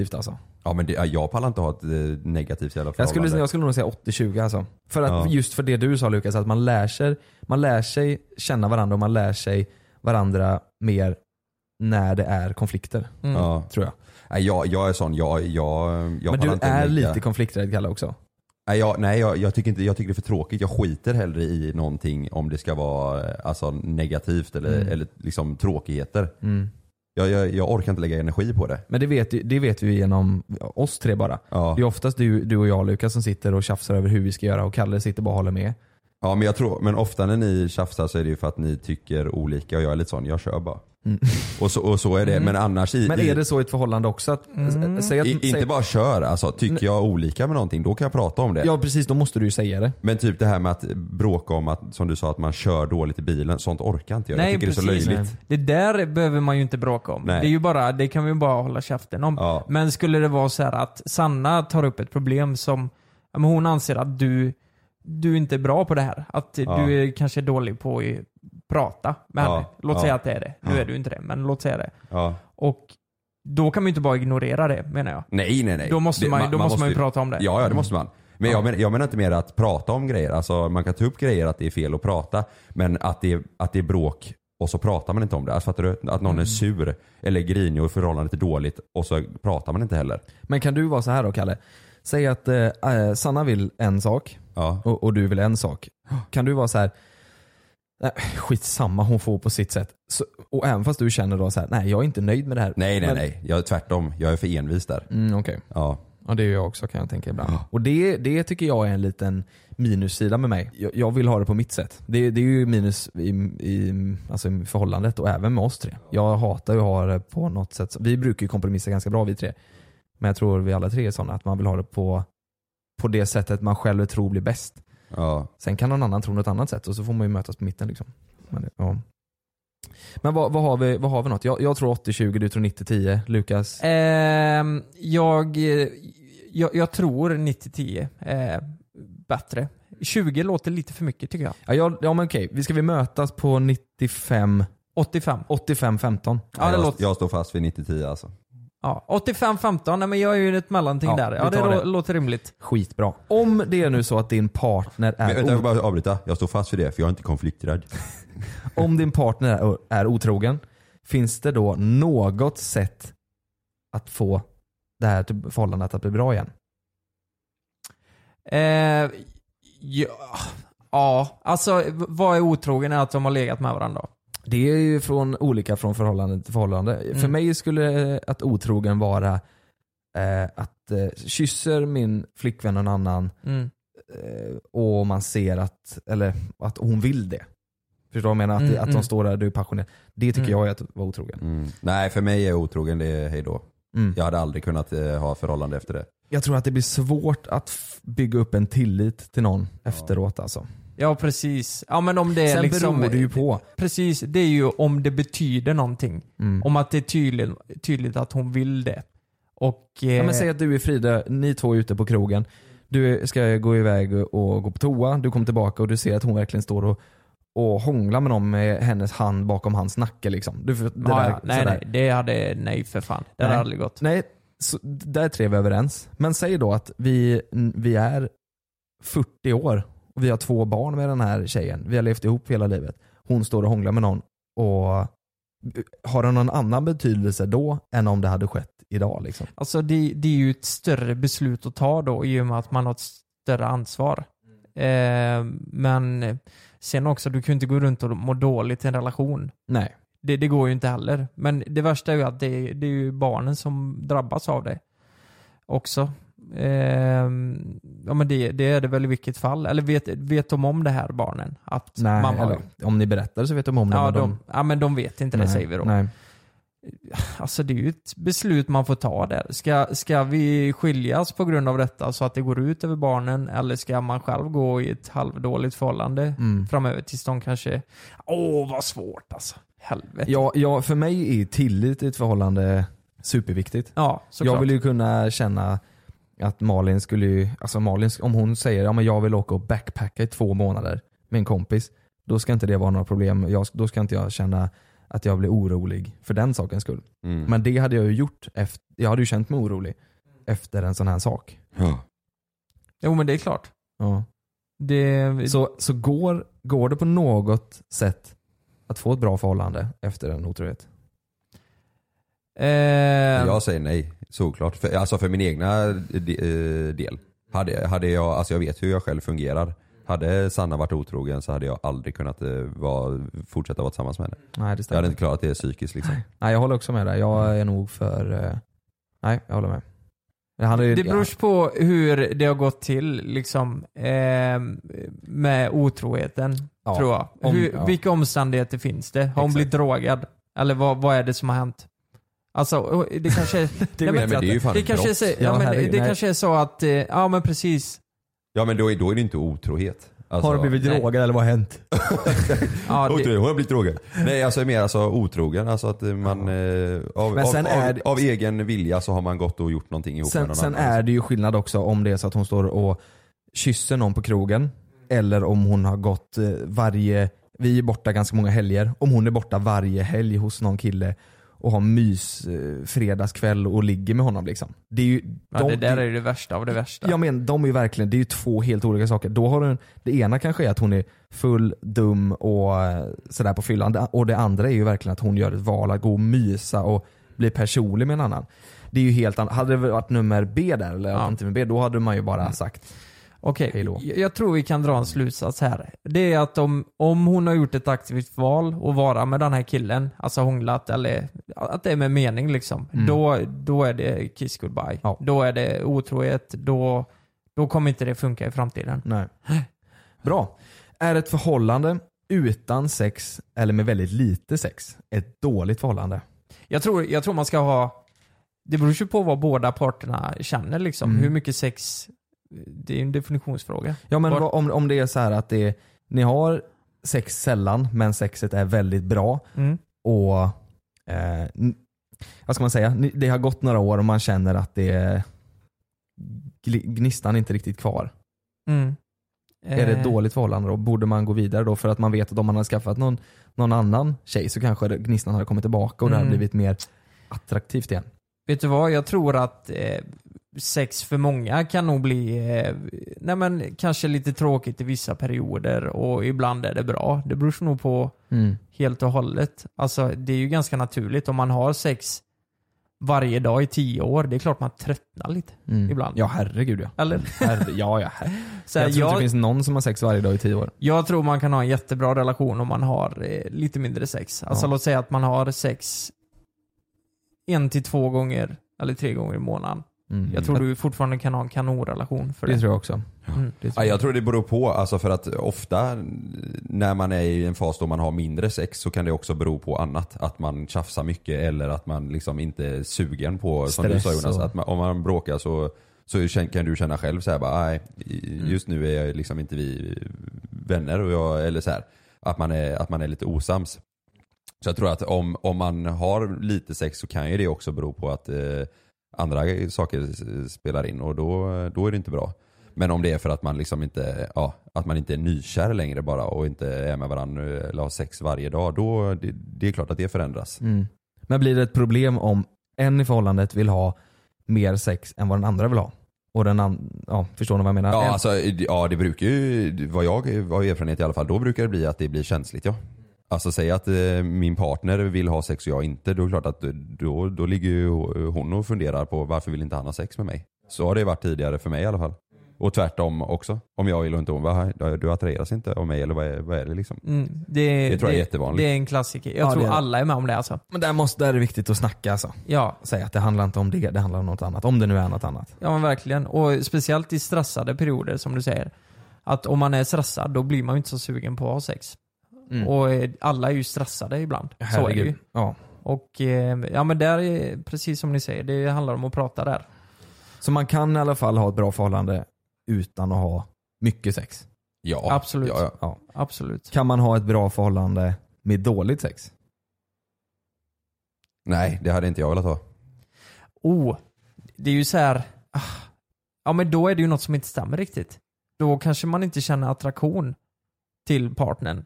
Negativt alltså. Ja men det, ja, jag pallar inte ha ett eh, negativt jävla Jag skulle, förhållande. jag skulle nog säga 80-20 alltså. För att, Ja. Just för det du sa Lukas, att man lär, sig, man lär sig känna varandra och man lär sig varandra mer när det är konflikter. Mm. Ja. Tror jag. Nej, jag, jag är sån, jag, jag, jag Men du inte är lägga- lite konflikträdd Kalle också. Nej, jag, nej jag, jag, tycker inte, jag tycker det är för tråkigt. Jag skiter hellre i någonting om det ska vara eh, alltså, negativt eller, Mm. eller liksom tråkigheter. Mm. Jag, jag, jag orkar inte lägga energi på det. Men det vet, det vet vi genom oss tre bara. Ja. Det är oftast du, du och jag Lukas som sitter och tjafsar över hur vi ska göra och Kalle sitter bara och håller med. Ja men jag tror, men ofta när ni tjafsar så är det ju för att ni tycker olika och jag är lite sån, jag kör bara. Mm. Och, så, och så är det, Mm. men annars i, Men är det så i ett förhållande också? Att, Mm. säg att, i, säg, inte bara kör, alltså tycker jag olika med någonting då kan jag prata om det. Ja precis, då måste du ju säga det. Men typ det här med att bråka om att, som du sa, att man kör dåligt i bilen, sånt orkar inte jag. Nej, jag tycker precis. det är så löjligt. Det där behöver man ju inte bråka om. Nej. Det, är ju bara, det kan vi bara hålla käften om. Ja. Men skulle det vara så här att Sanna tar upp ett problem som hon anser att du, du inte är bra på det här. Att Ja. du är kanske dålig på prata med Ja. henne. Låt Ja. säga att det är det. Nu Ja. är du inte det, men låt säga det. Ja. Och då kan man ju inte bara ignorera det menar jag. Nej nej nej. Då måste Det- man- då måste man ju prata om det. Ja, ja det måste man. Men jag, menar, jag menar inte mer att prata om grejer, alltså man kan ta upp grejer att det är fel att prata, men att det är, att det är bråk och så pratar man inte om det. Alltså fattar du? Att någon Mm. är sur eller grinig och förhållandet är dåligt och så pratar man inte heller. Men kan du vara så här då Kalle? Säg att eh, eh, Sanna vill en sak Ja. och, och du vill en sak. Kan du vara så här Nej, skitsamma, hon får på sitt sätt. Så, och även fast du känner då så här, nej jag är inte nöjd med det här. Nej nej Men- nej, jag är tvärtom. Jag är för envis där. Mm, Okej. Ja. Ja det är jag också kan jag tänka ibland. Och det, det tycker jag är en liten minussida med mig. Jag, jag vill ha det på mitt sätt. Det, det är ju minus i, i, alltså i förhållandet och även med oss tre. Jag hatar ju att ha det på något sätt. Vi brukar ju kompromissa ganska bra vi tre. Men jag tror vi alla tre är sådana att man vill ha det på, på det sättet man själv tror blir bäst. Ja. Sen kan någon annan tro något annat sätt och så får man ju mötas på mitten. Liksom. Men, ja. Men vad, vad, har vi, vad har vi något? Jag, jag tror 80-20, du tror 90-10. Lukas? Ehm, jag, eh, jag, jag tror 90-10 är bättre. 20 låter lite för mycket tycker jag. Ja, jag, ja men okej, vi ska vi mötas på 95 85. 85-15? Ja, det jag, låter- jag står fast vid 90-10 alltså. Ja, 85-15, nej men jag är ju ett mellanting Ja, där. vi Ja, det, tar lå- det. låter rimligt. Skitbra. Om det är nu så att din partner Men, är, vänta, jag o- vill bara avbryta. Jag står fast vid det för jag är inte konflikträdd. <laughs> om din partner är, är otrogen, finns det då något sätt att få det här till- förhållandet att bli bra igen? Eh, ja, ja, alltså v- vad är otrogen är att de har legat med varandra. Det är ju från olika från förhållande till förhållande. För Mm. mig skulle att otrogen vara eh, att eh, kysser min flickvän någon annan Mm. eh, och man ser att, eller, att hon vill det. Förstår du vad jag menar? Att, Mm, att de mm. står där, du är passionerad. Det tycker Mm. jag är att vara otrogen. Mm. Nej för mig är otrogen det är hejdå. Mm. Jag hade aldrig kunnat eh, ha förhållande efter det. Jag tror att det blir svårt att bygga upp en tillit till någon efteråt alltså. Ja precis. Ja men om det är Sen liksom... beror det ju på. Precis, det är ju om det betyder någonting. Mm. Om att det är tydligt, tydligt att hon vill det. Och... Eh, Ja, men säg att du är Frida, ni två är ute på krogen. Du ska gå iväg och gå på toa, du kommer tillbaka och du ser att hon verkligen står och, och hånglar med någon med hennes hand bakom hans nacke liksom. Du, det ja, där, ja, nej, sådär. nej, det hade, nej för fan. Det hade Nej. aldrig gått. Nej, så, där är vi överens. Men säg då att vi, vi är 40 år vi har två barn med den här tjejen. Vi har levt ihop hela livet. Hon står och hånglar med någon och har det någon annan betydelse då än om det hade skett idag? Liksom? Alltså det, det är ju ett större beslut att ta då i och med att man har ett större ansvar. Eh, men sen också, du kan ju inte gå runt och må dåligt i en relation. Nej. Det, det går ju inte heller. Men det värsta är ju att det, det är ju barnen som drabbas av det också. Eh, ja men det, det är det väl i vilket fall. Eller vet, vet de om det här barnen? Att Nej, mamma, eller, om ni berättar så vet de om det. ja, men de, ja men de vet inte det Nej, säger vi då. Nej. Alltså det är ju ett beslut man får ta där. Ska, ska vi skiljas på grund av detta så att det går ut över barnen eller ska man själv gå i ett halvdåligt förhållande Mm. framöver tills de kanske... Åh vad svårt alltså. Helvete. Ja, ja, för mig är tillit i ett förhållande superviktigt. Ja, såklart. jag vill ju kunna känna att Malin skulle ju, alltså Malin, om hon säger ja, men jag vill åka och backpacka i två månader med en kompis, då ska inte det vara några problem. Jag, då ska inte jag känna att jag blir orolig för den sakens skull. Mm. Men det hade jag ju gjort, efter, jag hade ju känt mig orolig efter en sån här sak. Ja. Jo men det är klart. Ja. Det, Så, så går, går det på något sätt att få ett bra förhållande efter en otrohet? Eh, Jag säger nej, såklart. För, alltså för min egna eh, del. Hade, hade jag, alltså jag vet hur jag själv fungerar. Hade Sanna varit otrogen så hade jag aldrig kunnat eh, vara, fortsätta vara tillsammans med henne. Nej det Jag hade inte klarat det psykiskt liksom. Nej jag håller också med dig. Jag är nog för... Nej jag håller med. Det, Det beror på hur det har gått till liksom, eh, med otroheten, Ja, tror jag. om- hur, ja. Vilka omständigheter finns det? Har hon Exakt. blivit drogad? Eller vad, vad är det som har hänt? Alltså, det kanske <laughs> är... Det Nej, vet men det är ju fan det ett kanske är så, brott. ja, Ja, men herregud, det nej. kanske är så att, eh, ja men precis. Ja men då är, då är det inte otrohet. Alltså, Har du blivit nej. drogad eller vad har hänt? <laughs> Ja, det, Otrohet, hon har blivit drogen. Nej alltså mer alltså otrogen, alltså att man eh, av, av, är av, det- av egen vilja så har man gått och gjort någonting ihop med Sen, någon sen annan. är det ju skillnad också om det är så att hon står och kysser någon på krogen. Eller om hon har gått eh, varje, vi är borta ganska många helger. Om hon är borta varje helg hos någon kille och har mys eh, fredagskväll och ligger med honom liksom. Det är ju, ja, de- det där är ju det värsta av det värsta. Ja men de är verkligen, det är ju två helt olika saker. Då har du, det ena kanske är att hon är full, dum och eh, sådär på fyllan. Och det andra är ju verkligen att hon gör ett val att gå och mysa och bli personlig med en annan. Det är ju helt annat. Hade det varit nummer B där, eller Ja. B, då hade man ju bara sagt Okej, jag, jag tror vi kan dra en slutsats här. Det är att om, om hon har gjort ett aktivt val att vara med den här killen, alltså hånglat eller att det är med mening liksom. Mm. Då, då är det kiss goodbye. Ja. Då är det otrohet, då, då kommer inte det funka i framtiden. nej. Bra. Är ett förhållande utan sex eller med väldigt lite sex ett dåligt förhållande? Jag tror, jag tror man ska ha, det beror ju på vad båda parterna känner liksom. Mm. Hur mycket sex, det är en definitionsfråga. Ja men Var- om, om det är så här att det ni har sex sällan men sexet är väldigt bra Mm. och eh, vad ska man säga, det har gått några år och man känner att det gnistan är inte riktigt kvar. Mm. Är det ett Eh, dåligt förhållande då? Borde man gå vidare då? För att man vet att om man hade skaffat någon, någon annan tjej så kanske gnistan hade kommit tillbaka och det hade Mm. blivit mer attraktivt igen. Vet du vad? Jag tror att eh, sex för många kan nog bli, eh, nej men kanske lite tråkigt i vissa perioder och ibland är det bra. Det beror nog på Mm. helt och hållet. Alltså det är ju ganska naturligt om man har sex varje dag i tio år. Det är klart man tröttnar lite Mm. ibland. Ja herregud ja. Eller? Herre, ja, ja. Herre. <laughs> Så jag tror inte jag, det finns någon som har sex varje dag i tio år. jag tror man kan ha en jättebra relation om man har eh, lite mindre sex. Alltså Ja. låt säga att man har sex en till två gånger eller tre gånger i månaden. Mm. Jag tror du fortfarande kan ha en kanonrelation för det. Det tror jag också. Mm. Tror Ja, jag tror det beror på, alltså för att ofta när man är i en fas då man har mindre sex så kan det också bero på annat. Att man tjafsar mycket eller att man liksom inte är sugen på, som du sa Stress Jonas, och- att man, om man bråkar så, så kan du känna själv så här bara, nej Mm. just nu är jag liksom inte vi vänner och jag, eller så här, att man är, att man är lite osams. Så jag tror att om, om man har lite sex så kan ju det också bero på att eh, andra saker spelar in och då, då är det inte bra. Men om det är för att man liksom inte, ja, att man inte är nykär längre bara och inte är med varandra eller har sex varje dag, då det, det är klart att det förändras. Mm. Men blir det ett problem om en i förhållandet vill ha mer sex än vad den andra vill ha? Och den ja, förstår ni vad jag menar? Ja, alltså, ja det brukar ju, vad jag har erfarenhet i alla fall, då brukar det bli att det blir känsligt ja. Alltså säg att eh, min partner vill ha sex och jag inte, då är det klart att då, då ligger ju hon och funderar på varför vill inte han ha sex med mig? Så har det varit tidigare för mig i alla fall. Och tvärtom också. Om jag vill och inte hon, "Va, du attraheras inte av mig eller vad är, vad är det liksom? Mm, det, Det tror jag är jättevanligt. Det är en klassiker. Jag Ja, tror det är det. alla är med om det alltså. Men där, måste, där är det viktigt att snacka alltså. Ja, Säga att det handlar inte om det, det handlar om något annat. Om det nu är något annat. ja men verkligen. Och speciellt i stressade perioder som du säger. Att om man är stressad då blir man ju inte så sugen på att ha sex. Mm. Och eh, alla är ju stressade ibland. Så är det ju. Ja. Och eh, ja men där är precis som ni säger, det handlar om att prata där. Så man kan i alla fall ha ett bra förhållande utan att ha mycket sex. Ja, Absolut. Ja, ja. Ja. Absolut. Kan man ha ett bra förhållande med dåligt sex? Nej, det hade inte jag velat ha. Oh, det är ju så här. ah, Ja men då är det ju något som inte stämmer riktigt. Då kanske man inte känner attraktion till partnern.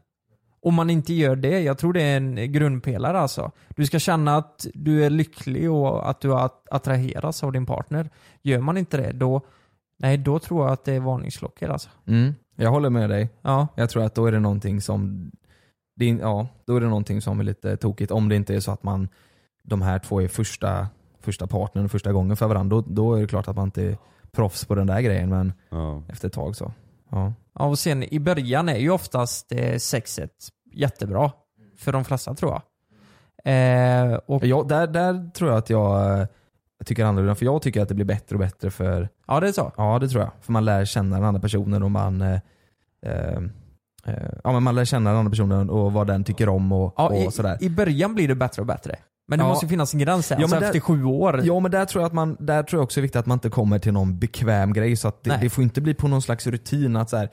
Om man inte gör det, jag tror det är en grundpelare alltså. Du ska känna att du är lycklig och att du att- attraheras av din partner. Gör man inte det, då, nej då tror jag att det är varningsklockor alltså. Mm, jag håller med dig. Ja. Jag tror att då är det någonting som det är, ja, då är det någonting som är lite tokigt. Om det inte är så att man de här två är första, första partnern första gången för varandra. Då, då är det klart att man inte är proffs på den där grejen men efter ett tag så. Ja. Ja, och sen i början är ju oftast eh, sexet jättebra. För de flesta tror jag. Eh, och, Ja, där, där tror jag att jag, eh, jag tycker annorlunda. För jag tycker att det blir bättre och bättre för ja, det är så. Ja det tror jag. För man lär känna den andra personen och man eh, eh, eh, Ja men man lär känna den andra personen och vad den tycker om och, Ja, och i, sådär. I början blir det bättre och bättre. Men det Ja. måste finnas en gräns här. Ja, alltså där- efter sju år. Ja men där tror jag att man, där tror jag också är viktigt att man inte kommer till någon bekväm grej så att det, det får inte bli på någon slags rutin att så här,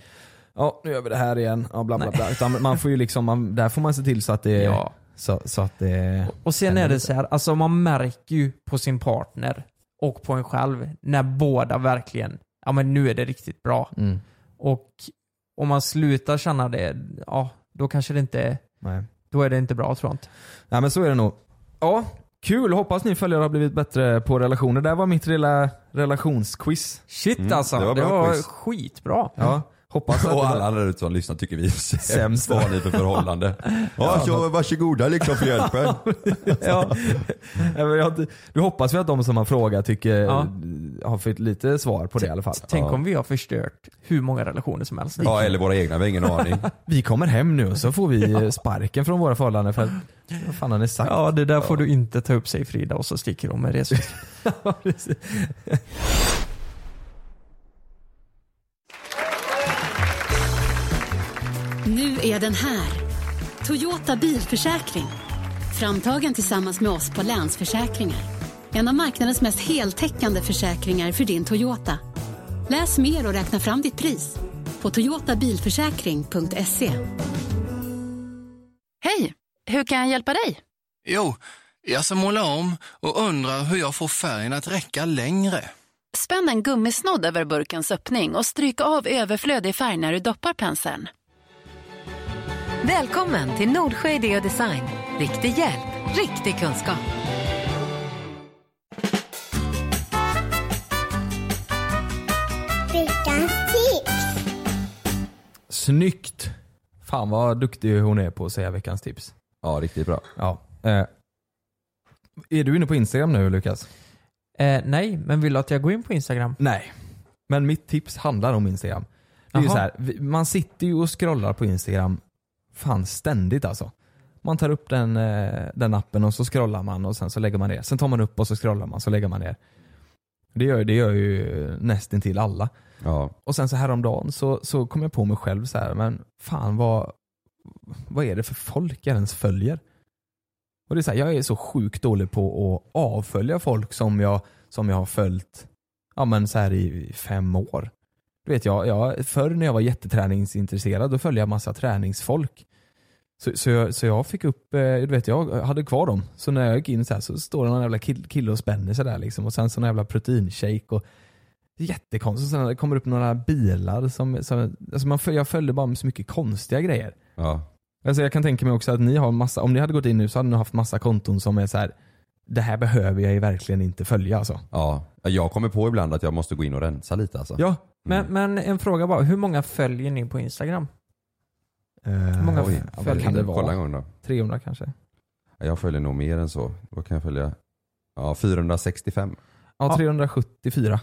ja nu gör vi det här igen, ja, bla bla bla. Utan man får ju liksom, man, där får man se till så att det, Ja. så, så att det Och sen är det så här, alltså man märker ju på sin partner och på en själv när båda verkligen, ja men nu är det riktigt bra. Mm. Och om man slutar känna det, ja då kanske det inte är, Nej. då är det inte bra tror jag inte. Nej men så är det nog. Ja, kul. Hoppas ni följare har blivit bättre på relationer. Det här var mitt lilla relationsquiz. Shit Mm, alltså, det det var var, bra quiz. skitbra. Ja, hoppas att Och alla andra ute som lyssnar tycker vi är Sämst. sämst. Vad har ni för förhållande? <laughs> Ja, så varsågoda liksom för hjälpen. <laughs> ja. Ja, men jag- Du hoppas vi att de som har frågat tycker, Ja. har fått lite svar på det i alla fall. Tänk Ja. om vi har förstört hur många relationer som helst. Ja, eller våra egna, vi har ingen aning. <laughs> Vi kommer hem nu och så får vi sparken från våra förhållanden för att, vad fan har ni sagt? Ja, det där får du inte ta upp sig Frida och så sticker hon med resor. Nu är den här. Toyota bilförsäkring. Framtagen tillsammans med oss på Länsförsäkringar. En av marknadens mest heltäckande försäkringar för din Toyota. Läs mer och räkna fram ditt pris på toyotabilförsäkring.se. Hej! Hur kan jag hjälpa dig? Jo, jag ska måla om och undrar hur jag får färgen att räcka längre. Spänn en gummisnodd över burkens öppning och stryk av överflödig färg när du doppar penseln. Välkommen till Nordsjö Idé och Design. Riktig hjälp, riktig kunskap. Veckans tips. Snyggt! Fan vad duktig hon är på att säga veckans tips. Ja, riktigt bra. Ja. Eh, är du inne på Instagram nu Lukas? Eh, nej, men vill du att jag går in på Instagram? Nej. Men mitt tips handlar om Instagram. Det är ju Jaha. så här, vi- man sitter ju och scrollar på Instagram fan ständigt alltså. Man tar upp den, eh, den appen och så scrollar man och sen så lägger man ner. Sen tar man upp och så scrollar man så lägger man ner. Det gör, det gör ju nästintill alla. Ja. Och sen så häromdagen så, så kom jag på mig själv så här, men fan vad, vad är det för folk jag ens följer? Och det är så här, jag är så sjukt dålig på att avfölja folk som jag, som jag har följt ja, men så här i fem år. Du vet, jag, jag, förr när jag var jätteträningsintresserad då följde jag massa träningsfolk. Så, så, jag, så jag fick upp, eh, du vet jag hade kvar dem. Så när jag gick in så, här, så står det någon jävla kill, kille och spänner sig där liksom. Och sen så någon jävla proteinshake och det jättekonstigt. Sen det kommer upp några bilar som, som alltså man, jag följde bara med så mycket konstiga grejer. Ja. Alltså jag kan tänka mig också att ni har massa, om ni hade gått in nu så hade ni haft massa konton som är så här. det här behöver jag ju verkligen inte följa alltså. Ja, jag kommer på ibland att jag måste gå in och rensa lite alltså. Ja. Men, men en fråga bara, hur många följer ni på Instagram? Hur många Oj, vad följer kan ni? det vara? Kolla en gång då. 300 kanske? Ja, Jag följer nog mer än så. Vad kan jag följa? Ja, 465. Ja, 374.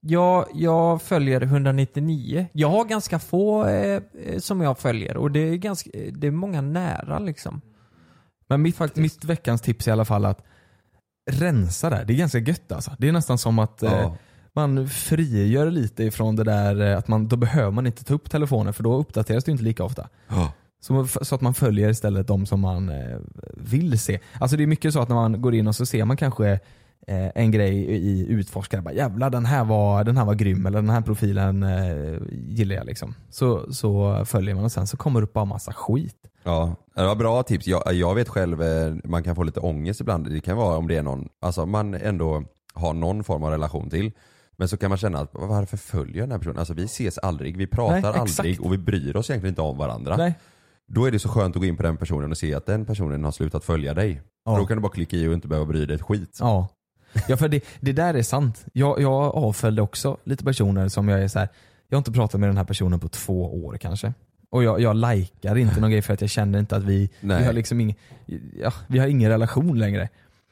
Jag, jag följer 199. Jag har ganska få eh, eh, som jag följer och det är, ganska, det är många nära liksom. Men mitt, mitt veckans tips är i alla fall att rensa där. Det är ganska gött alltså. Det är nästan som att Ja. Man frigör lite ifrån det där eh, att man, då behöver man inte ta upp telefonen för då uppdateras det inte lika ofta. Ja. Så, så att man följer istället de som man eh, vill se. Alltså det är mycket så att när man går in och så ser man kanske eh, en grej i utforskare, bara jävlar den här var, den här var grym eller den här profilen eh, gillar jag liksom. Så, så följer man och sen så kommer det upp bara massa skit. Ja, det var bra tips. Jag, jag vet själv, man kan få lite ångest ibland. Det kan vara om det är någon, alltså man ändå har någon form av relation till. Men så kan man känna att varför följer jag den här personen? Alltså vi ses aldrig, vi pratar Nej, aldrig och vi bryr oss egentligen inte om varandra. Nej. Då är det så skönt att gå in på den personen och se att den personen har slutat följa dig. Ja. För då kan du bara klicka i och inte behöva bry dig ett skit. Ja. Ja för det, det där är sant. Jag, jag avföljde också lite personer som jag är så här. jag har inte pratat med den här personen på två år kanske. Och jag, jag likar inte någon grej för att jag känner inte att vi, vi har liksom ing, ja, vi har ingen relation längre.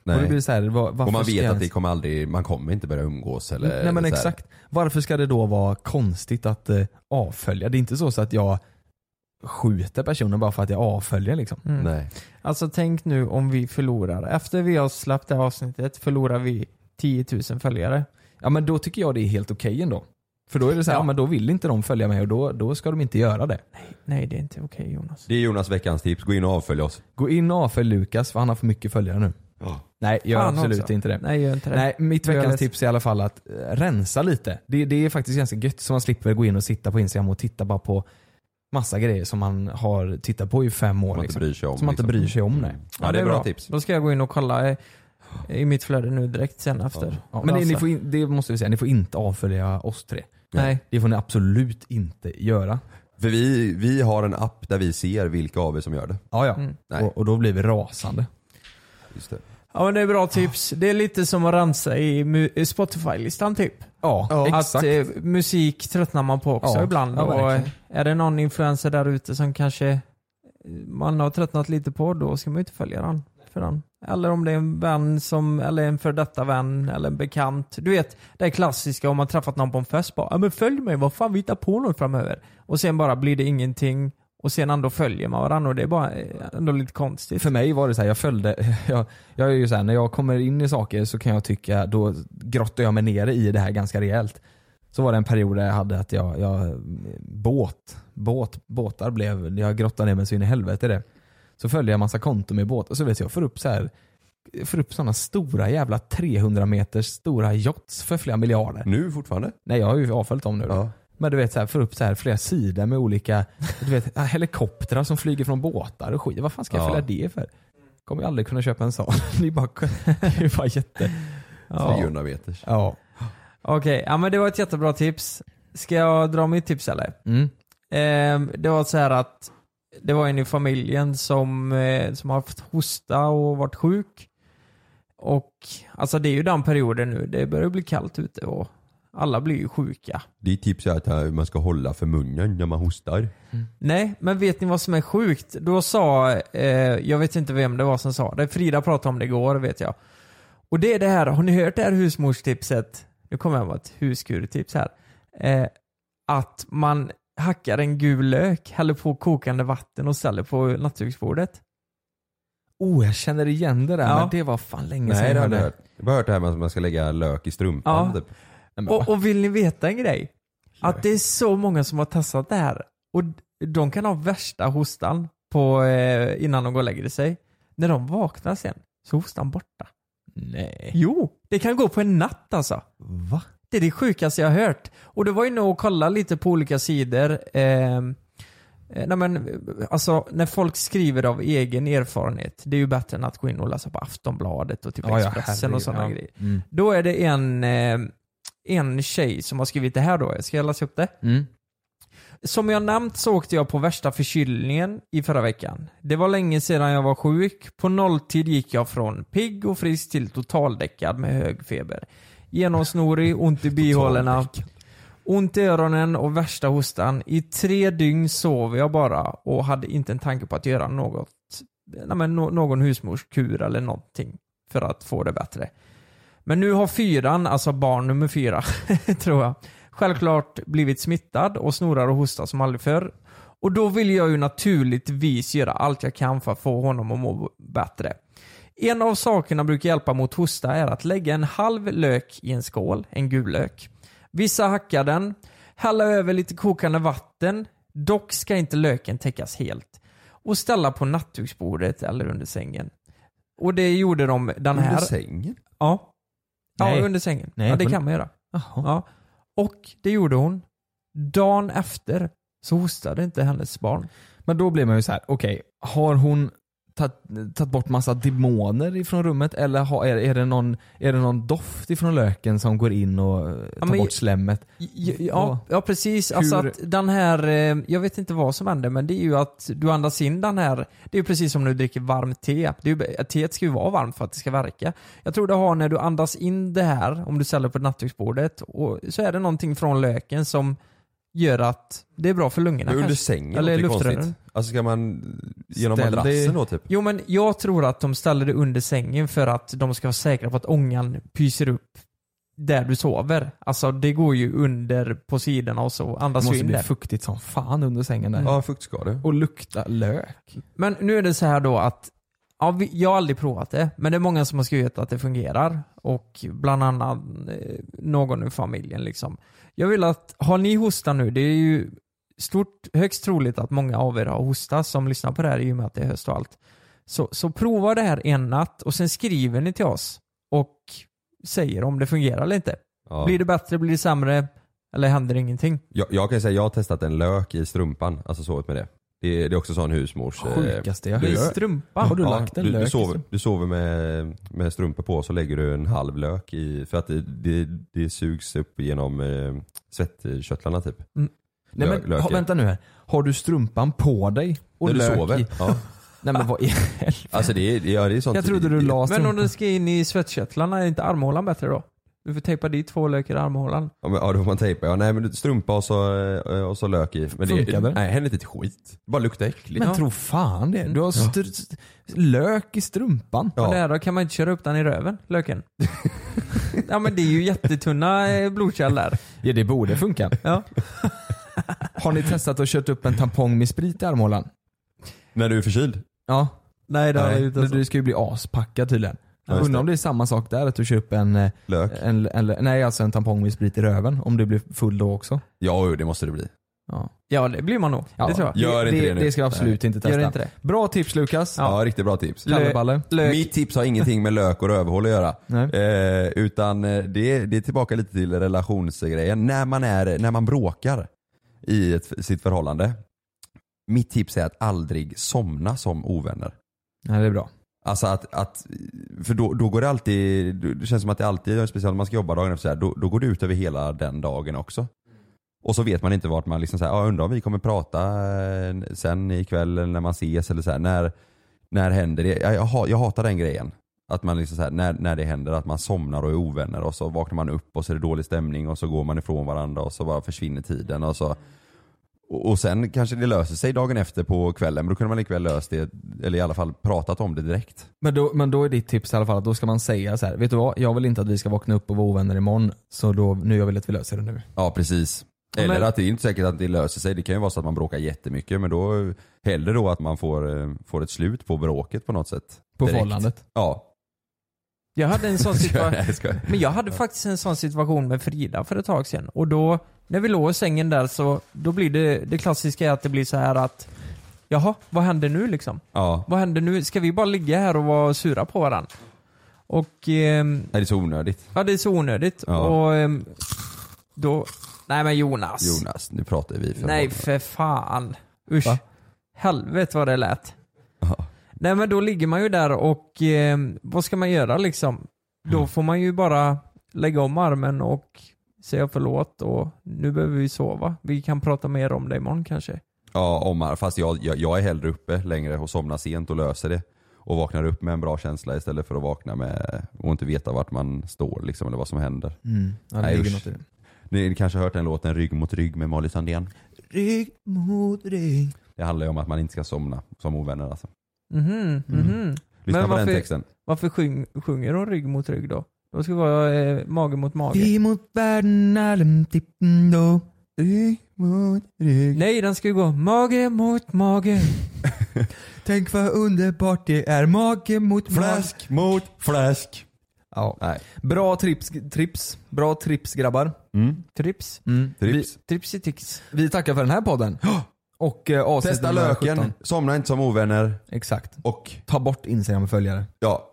Nej. Och det blir så här, var, och man vet att det kommer aldrig, man kommer inte börja umgås eller Nej men exakt. Varför ska det då vara konstigt att eh, avfölja? Det är inte så, så att jag skjuter personen bara för att jag avföljer liksom. Mm. Nej. Alltså tänk nu om vi förlorar. Efter vi har släppt det här avsnittet förlorar vi 10 000 följare. Ja men då tycker jag det är helt okej ändå. För då är det så här, Ja. ja. men då vill inte de följa mig och då, då ska de inte göra det. Nej det är inte okej Jonas. Det är Jonas veckans tips, gå in och avfölj oss. Gå in och avfölj Lukas för han har för mycket följare nu. Nej, gör Fan absolut också. inte det. Nej gör inte det. Nej, mitt veckans det. tips är i alla fall att eh, rensa lite. Det, det är faktiskt ganska gött så man slipper gå in och sitta på Instagram och titta bara på massa grejer som man har tittat på i fem år. man inte liksom. bryr sig om, Som man inte liksom. bryr sig om. Nej. Ja, det är bra tips. Då ska jag gå in och kolla i, i mitt flöde nu direkt sen efter. Ja, men ni, ni får in, det måste vi säga, ni får inte avfölja oss tre. Nej. Det får ni absolut inte göra. För vi, vi har en app där vi ser vilka av er som gör det. Ja, ja. Mm. Och, och då blir vi rasande. Just det. Ja men det är bra tips. Det är lite som att rensa i Spotify-listan typ. Ja, Att exakt. eh, musik tröttnar man på också Ja, ibland. ja, och verkligen. är det någon influencer där ute som kanske eh, man har tröttnat lite på, då ska man ju inte följa den. För den. Eller om det är en vän som, eller en för detta vän, eller en bekant. Du vet, det är klassiska om man träffat någon på en fest bara, ja men följ mig, vad fan vi hittar på något framöver. Och sen bara blir det ingenting, och sen ändå följer man varandra och det är bara eh, ändå lite konstigt. För mig var det så här, jag följde, <laughs> jag, jag är ju så här, när jag kommer in i saker så kan jag tycka, då grottar jag mig ner i det här ganska rejält. Så var det en period där jag hade att jag, jag båt, båt, båtar blev, jag grottade ner mig så in i helvete i det. Så följde jag massa konton med båt och så vet jag, jag får upp så här får upp sådana stora jävla 300 meters stora yachts för flera miljarder. Nu fortfarande? Nej jag har ju avföljt dem nu. då. Men du vet så här, får upp så här flera sidor med olika du vet, <laughs> helikoptrar som flyger från båtar och skit. Vad fan ska jag Ja. följa det för? Kommer jag aldrig kunna köpa en sån. <laughs> Det är bara, det är bara jätte... 300 meters. Ja. Okej, ja men det var ett jättebra tips. Ska jag dra mitt tips eller? Mm. Ehm, det var så här att det var en i familjen som, eh, som har haft hosta och varit sjuk. Och alltså det är ju den perioden nu, det börjar bli kallt ute och alla blir ju sjuka. Tips är att eh, man ska hålla för munnen när man hostar. Nej, men vet ni vad som är sjukt? Då sa, eh, jag vet inte vem det var som sa det, Frida pratade om det igår vet jag. Och det är det här, har ni hört det här husmorstipset? Nu kommer jag med ett huskurtips här. Eh, att man hackar en gul lök, häller på kokande vatten och ställer på nattduksbordet. Oh, jag känner igen det där, Ja. men det var fan länge sedan Nej det jag hörde. hört. Jag har bara hört det här med att man ska lägga lök i strumpan Ja. typ. Och, och vill ni veta en grej? Att det är så många som har testat det här. Och de kan ha värsta hostan på, eh, innan de går och lägger sig. När de vaknar sen så är hostan borta. Nej. Jo, det kan gå på en natt alltså. Va? Det är det sjukaste jag har hört. Och det var ju nog att kolla lite på olika sidor. Eh, eh, nej men, alltså när folk skriver av egen erfarenhet, det är ju bättre än att gå in och läsa på Aftonbladet och typ Ja, ja, Expressen och sådana herregud, grejer. ja. Mm. Då är det en, eh, en tjej som har skrivit det här då. Ska jag läsa upp det? Mm. Som jag nämnt så åkte jag på värsta förkylningen i förra veckan. Det var länge sedan jag var sjuk. På nolltid gick jag från pigg och frisk till totaldäckad med hög feber. Genomsnorig, ont i bihålorna, ont i öronen och värsta hostan. I tre dygn sov jag bara och hade inte en tanke på att göra något, nej men, nå- någon husmorskur eller någonting för att få det bättre. Men nu har fyran, alltså barn nummer fyra, <laughs> tror jag, självklart blivit smittad och snorar och hostar som aldrig förr. Och då vill jag ju naturligtvis göra allt jag kan för att få honom att må bättre. En av sakerna brukar hjälpa mot hosta är att lägga en halv lök i en skål, en gul lök. Vissa hackar den, hälla över lite kokande vatten, dock ska inte löken täckas helt. Och ställa på nattduksbordet eller under sängen. Och det gjorde de den här... Under sängen? Ja. Ja, under sängen. Nej, ja, det kan man göra. Ja. Och det gjorde hon. Dagen efter så hostade inte hennes barn. Men då blir man ju så här: okej, har hon tagit, bort massa demoner ifrån rummet eller har, är, är, det någon, är det någon doft ifrån löken som går in och eh, tar men- bort slemmet? Ja, ja, ja precis. Alltså Hur- att den här, eh, jag vet inte vad som händer men det är ju att du andas in den här, det är ju precis som när du dricker varmt te. Det är ju, teet ska ju vara varmt för att det ska verka. Jag tror det har när du andas in det här, om du ställer på nattduksbordet, och så är det någonting från löken som gör att det är bra för lungorna Men under kanske. sängen Eller låter konstigt. Alltså ska man genom Ställ madrassen då typ? Jo men jag tror att de ställer det under sängen för att de ska vara säkra på att ångan pyser upp där du sover. Alltså det går ju under på sidorna och så Det andas du måste in bli där. fuktigt som fan under sängen där. Ja, fuktskador. Och lukta lök. Men nu är det så här då att Ja, vi, jag har aldrig provat det, men det är många som har skrivit att det fungerar. Och bland annat eh, någon ur familjen liksom. Jag vill att, har ni hosta nu, det är ju stort, högst troligt att många av er har hosta som lyssnar på det här i och med att det är höst och allt. Så, så prova det här en natt och sen skriver ni till oss och säger om det fungerar eller inte. Ja. Blir det bättre, blir det sämre eller händer ingenting? Jag, jag kan säga jag har testat en lök i strumpan, alltså sovit med det. Det är, det är också sån husmors... eh, Sjukaste jag du- hört. I strumpan? Har du ja, lagt en du, lök du, sover, strumpan? du sover med, med strumpor på så lägger du en halv lök i, för att det, det, det sugs upp genom eh, svettkörtlarna typ. Mm. Nej, men, ha, vänta nu här. Har du strumpan på dig och När du sover? i? <laughs> Ja. Nej men vad i helvete? Alltså det är, ja, det är sånt. Jag trodde du la Men om strumpan. den ska in i svettkörtlarna, är inte armhålan bättre då? Du får tejpa dit två lökar i armhålan. Ja, men, ja då får man tejpa. Ja, nej men strumpa och så, eh, och så lök i. Men Funkar det? Nej, händer inte ett skit. Bara luktar äckligt. Men tro fan det. Du har st- lök i strumpan. Ja. det här då, kan man inte köra upp den i röven, löken? <laughs> ja men det är ju jättetunna eh, blodkärl där. Ja det borde funka. Ja. <laughs> Har ni testat att kört upp en tampong med sprit i armhålan? När du är förkyld? Ja. Nej det har jag Nej, inte. men du ska ju bli aspackad tydligen. Ja, just Undrar det. om det är samma sak där, att du kör upp en, eh, Lök? en, en, nej alltså en tampong med sprit i röven, om du blir full då också. Ja, det måste det bli. Ja, Ja det blir man nog. ja Det tror jag. Gör inte det nu. det ska jag absolut inte testa. Gör inte det. Bra tips Lukas. Ja, riktigt bra tips. Kalleballe. Mitt tips har ingenting med lök och rövhål att göra. <laughs> Nej. Eh, utan eh, det är, det är tillbaka lite till relationsgrejen. När man, är, när man bråkar i ett, sitt förhållande. Mitt tips är att aldrig somna som ovänner. Nej det är bra. Alltså att, att för då, då går det alltid, det känns som att det alltid, speciellt om man ska jobba dagen efter så här, då, då går det ut över hela den dagen också. Och så vet man inte vart man liksom såhär, ja, undrar om vi kommer prata eh, sen ikväll eller när man ses eller så här, när, när händer det? Jag, jag, jag hatar den grejen. Att man liksom så här, när, när det händer att man somnar och är ovänner och så vaknar man upp och så är det dålig stämning och så går man ifrån varandra och så bara försvinner tiden och så och, sen kanske det löser sig dagen efter på kvällen men då kunde man likväl löst det, eller i alla fall pratat om det direkt. Men då, men då är ditt tips i alla fall att då ska man säga så här, vet du vad? Jag vill inte att vi ska vakna upp och vara ovänner imorgon, så då, nu jag vill att vi löser det nu. Ja precis. Ja, Eller men- att det är inte säkert att det löser sig. Det kan ju vara så att man bråkar jättemycket men då hellre då att man får, eh, får ett slut på bråket på något sätt. På förhållandet. Ja. Jag hade en sån <laughs> situation, men jag hade faktiskt en sån situation med Frida för ett tag sedan. Och då, när vi låg i sängen där så, då blir det, det klassiska är att det blir så här att Jaha, vad händer nu liksom? Ja. Vad händer nu? Ska vi bara ligga här och vara sura på varandra? Och Nej, det är så onödigt. ja, det är så onödigt. Ja. Och ehm, då, nej men Jonas. Jonas, nu pratar vi för Nej för fan. Usch. Va? Helvete vad det lät. Nej men då ligger man ju där och eh, vad ska man göra liksom? Då får man ju bara lägga om armen och säga förlåt och nu behöver vi sova. Vi kan prata mer om det imorgon kanske. Ja, Omar. Fast jag, jag, jag är hellre uppe längre och somnar sent och löser det. Och vaknar upp med en bra känsla istället för att vakna med och inte veta vart man står liksom, eller vad som händer. Mm. Ja, det Nej, det. Ni kanske har hört den låten Rygg mot rygg med Molly Sandén? Rygg mot rygg. Det handlar ju om att man inte ska somna som ovänner alltså. Mhm, mhm. Lyssna Men på den varför- texten. Varför sjung, sjunger de rygg mot rygg då? Då ska det vara eh, mage mot mage. Vi mot världen allem tippen då. Rygg mot rygg. Nej, den ska ju gå mage mot mage. <laughs> Tänk vad underbart det är, mage mot Fläsk mot fläsk. Ja. Nej. Bra trips, trips. Bra trips grabbar. Mm. Trips. Mm. Trips. Vi, vi tackar för den här podden. Och eh, avsnitt Testa nummer löken, 17. somna inte som ovänner Exakt. och Ta bort Instagram-följare. ja,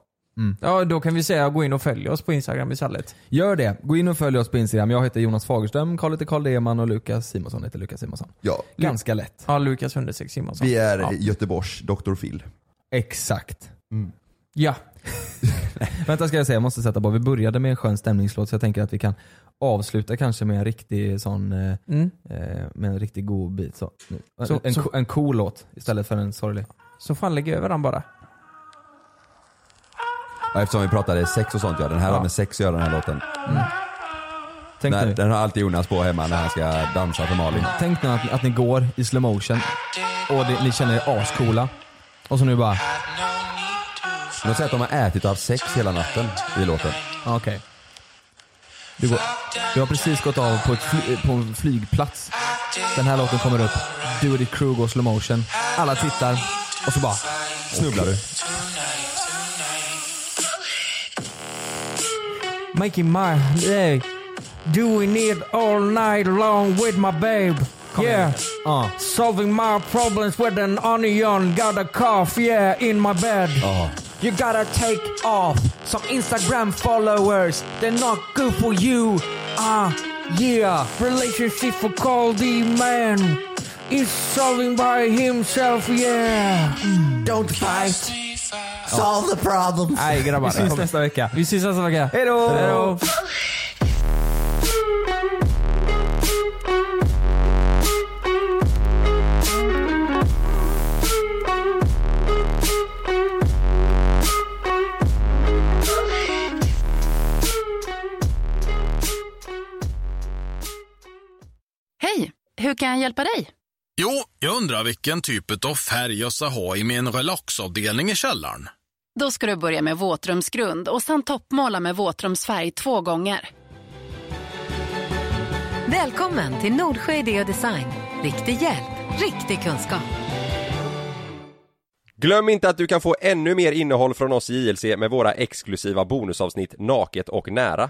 Ja, då kan vi säga gå in och följ oss på Instagram istället. Gör det. Gå in och följ oss på Instagram. Jag heter Jonas Fagerström, Karl heter Karl Deman och Lukas Simonsson heter Lukas Simonsson. ja. Ganska lätt. Ja, Lukas understreck Simonsson. Vi är Ja. Göteborgs Dr. Phil. Exakt. Ja. <laughs> Vänta ska jag säga, jag måste sätta på. Vi började med en skön stämningslåt så jag tänker att vi kan avsluta kanske med en riktig sån, eh, Mm. eh, med en riktigt god bit. Så. Så- en, så- en cool låt istället för en sorglig. Så fan lägg över den bara. Ja, eftersom vi pratade sex och sånt ja, den här har med sex att göra den här låten. Tänk den, nu. den har alltid Jonas på hemma när han ska dansa för Malin. Tänk nu att, att ni går i slow motion och det, ni känner er ascoola. Och så nu bara, De säger att de har ätit och haft sex hela natten i låten. okej. Du, går, du har precis gått av på, fly, på en flygplats. Den här låten kommer upp. Du och ditt crew går slow motion. Alla tittar och så bara Snubblar du? Making my day. Doing it all night long with my babe. yeah. Uh. Solving my problems with an onion. Got a cough, yeah, in my bed. You gotta take off some Instagram followers. They're not good for you. Ah, yeah. Relationship for Caldy man. Is solving by himself, yeah. Don't fight. Solve the problem. Nej grabbar, vi syns nästa vecka. Vi syns nästa vecka. Hejdå! Hejdå. Hej, hur kan jag hjälpa dig? Jo, jag undrar vilken typ av färg jag ska ha i min relaxavdelning i källaren. Då ska du börja med våtrumsgrund och sen toppmåla med våtrumsfärg två gånger. Välkommen till Nordsjö Idé och Design. Riktig hjälp, riktig kunskap. Glöm inte att du kan få ännu mer innehåll från oss i JLC med våra exklusiva bonusavsnitt Naket och nära.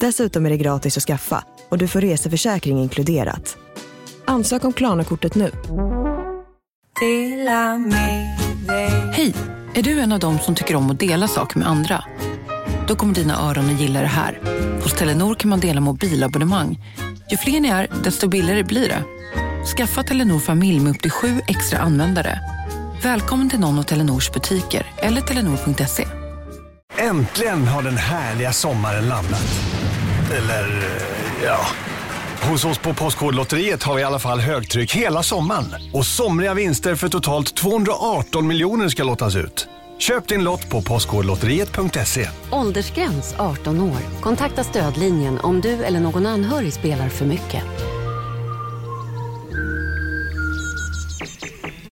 Dessutom är det gratis att skaffa och du får reseförsäkring inkluderat. Ansök om Klarna-kortet nu. Hej! Är du en av dem som tycker om att dela saker med andra? Då kommer dina öron att gilla det här. Hos Telenor kan man dela mobilabonnemang. Ju fler ni är, desto billigare blir det. Skaffa Telenor familj med upp till sju extra användare. Välkommen till någon av Telenors butiker eller telenor.se. Äntligen har den härliga sommaren landat. Eller, eh, ja. Hos oss på Postkodlotteriet har vi i alla fall högtryck hela sommaren. Och somriga vinster för totalt 218 miljoner ska lottas ut. Köp din lott på postkodlotteriet.se. Åldersgräns 18 år. Kontakta stödlinjen om du eller någon anhörig spelar för mycket.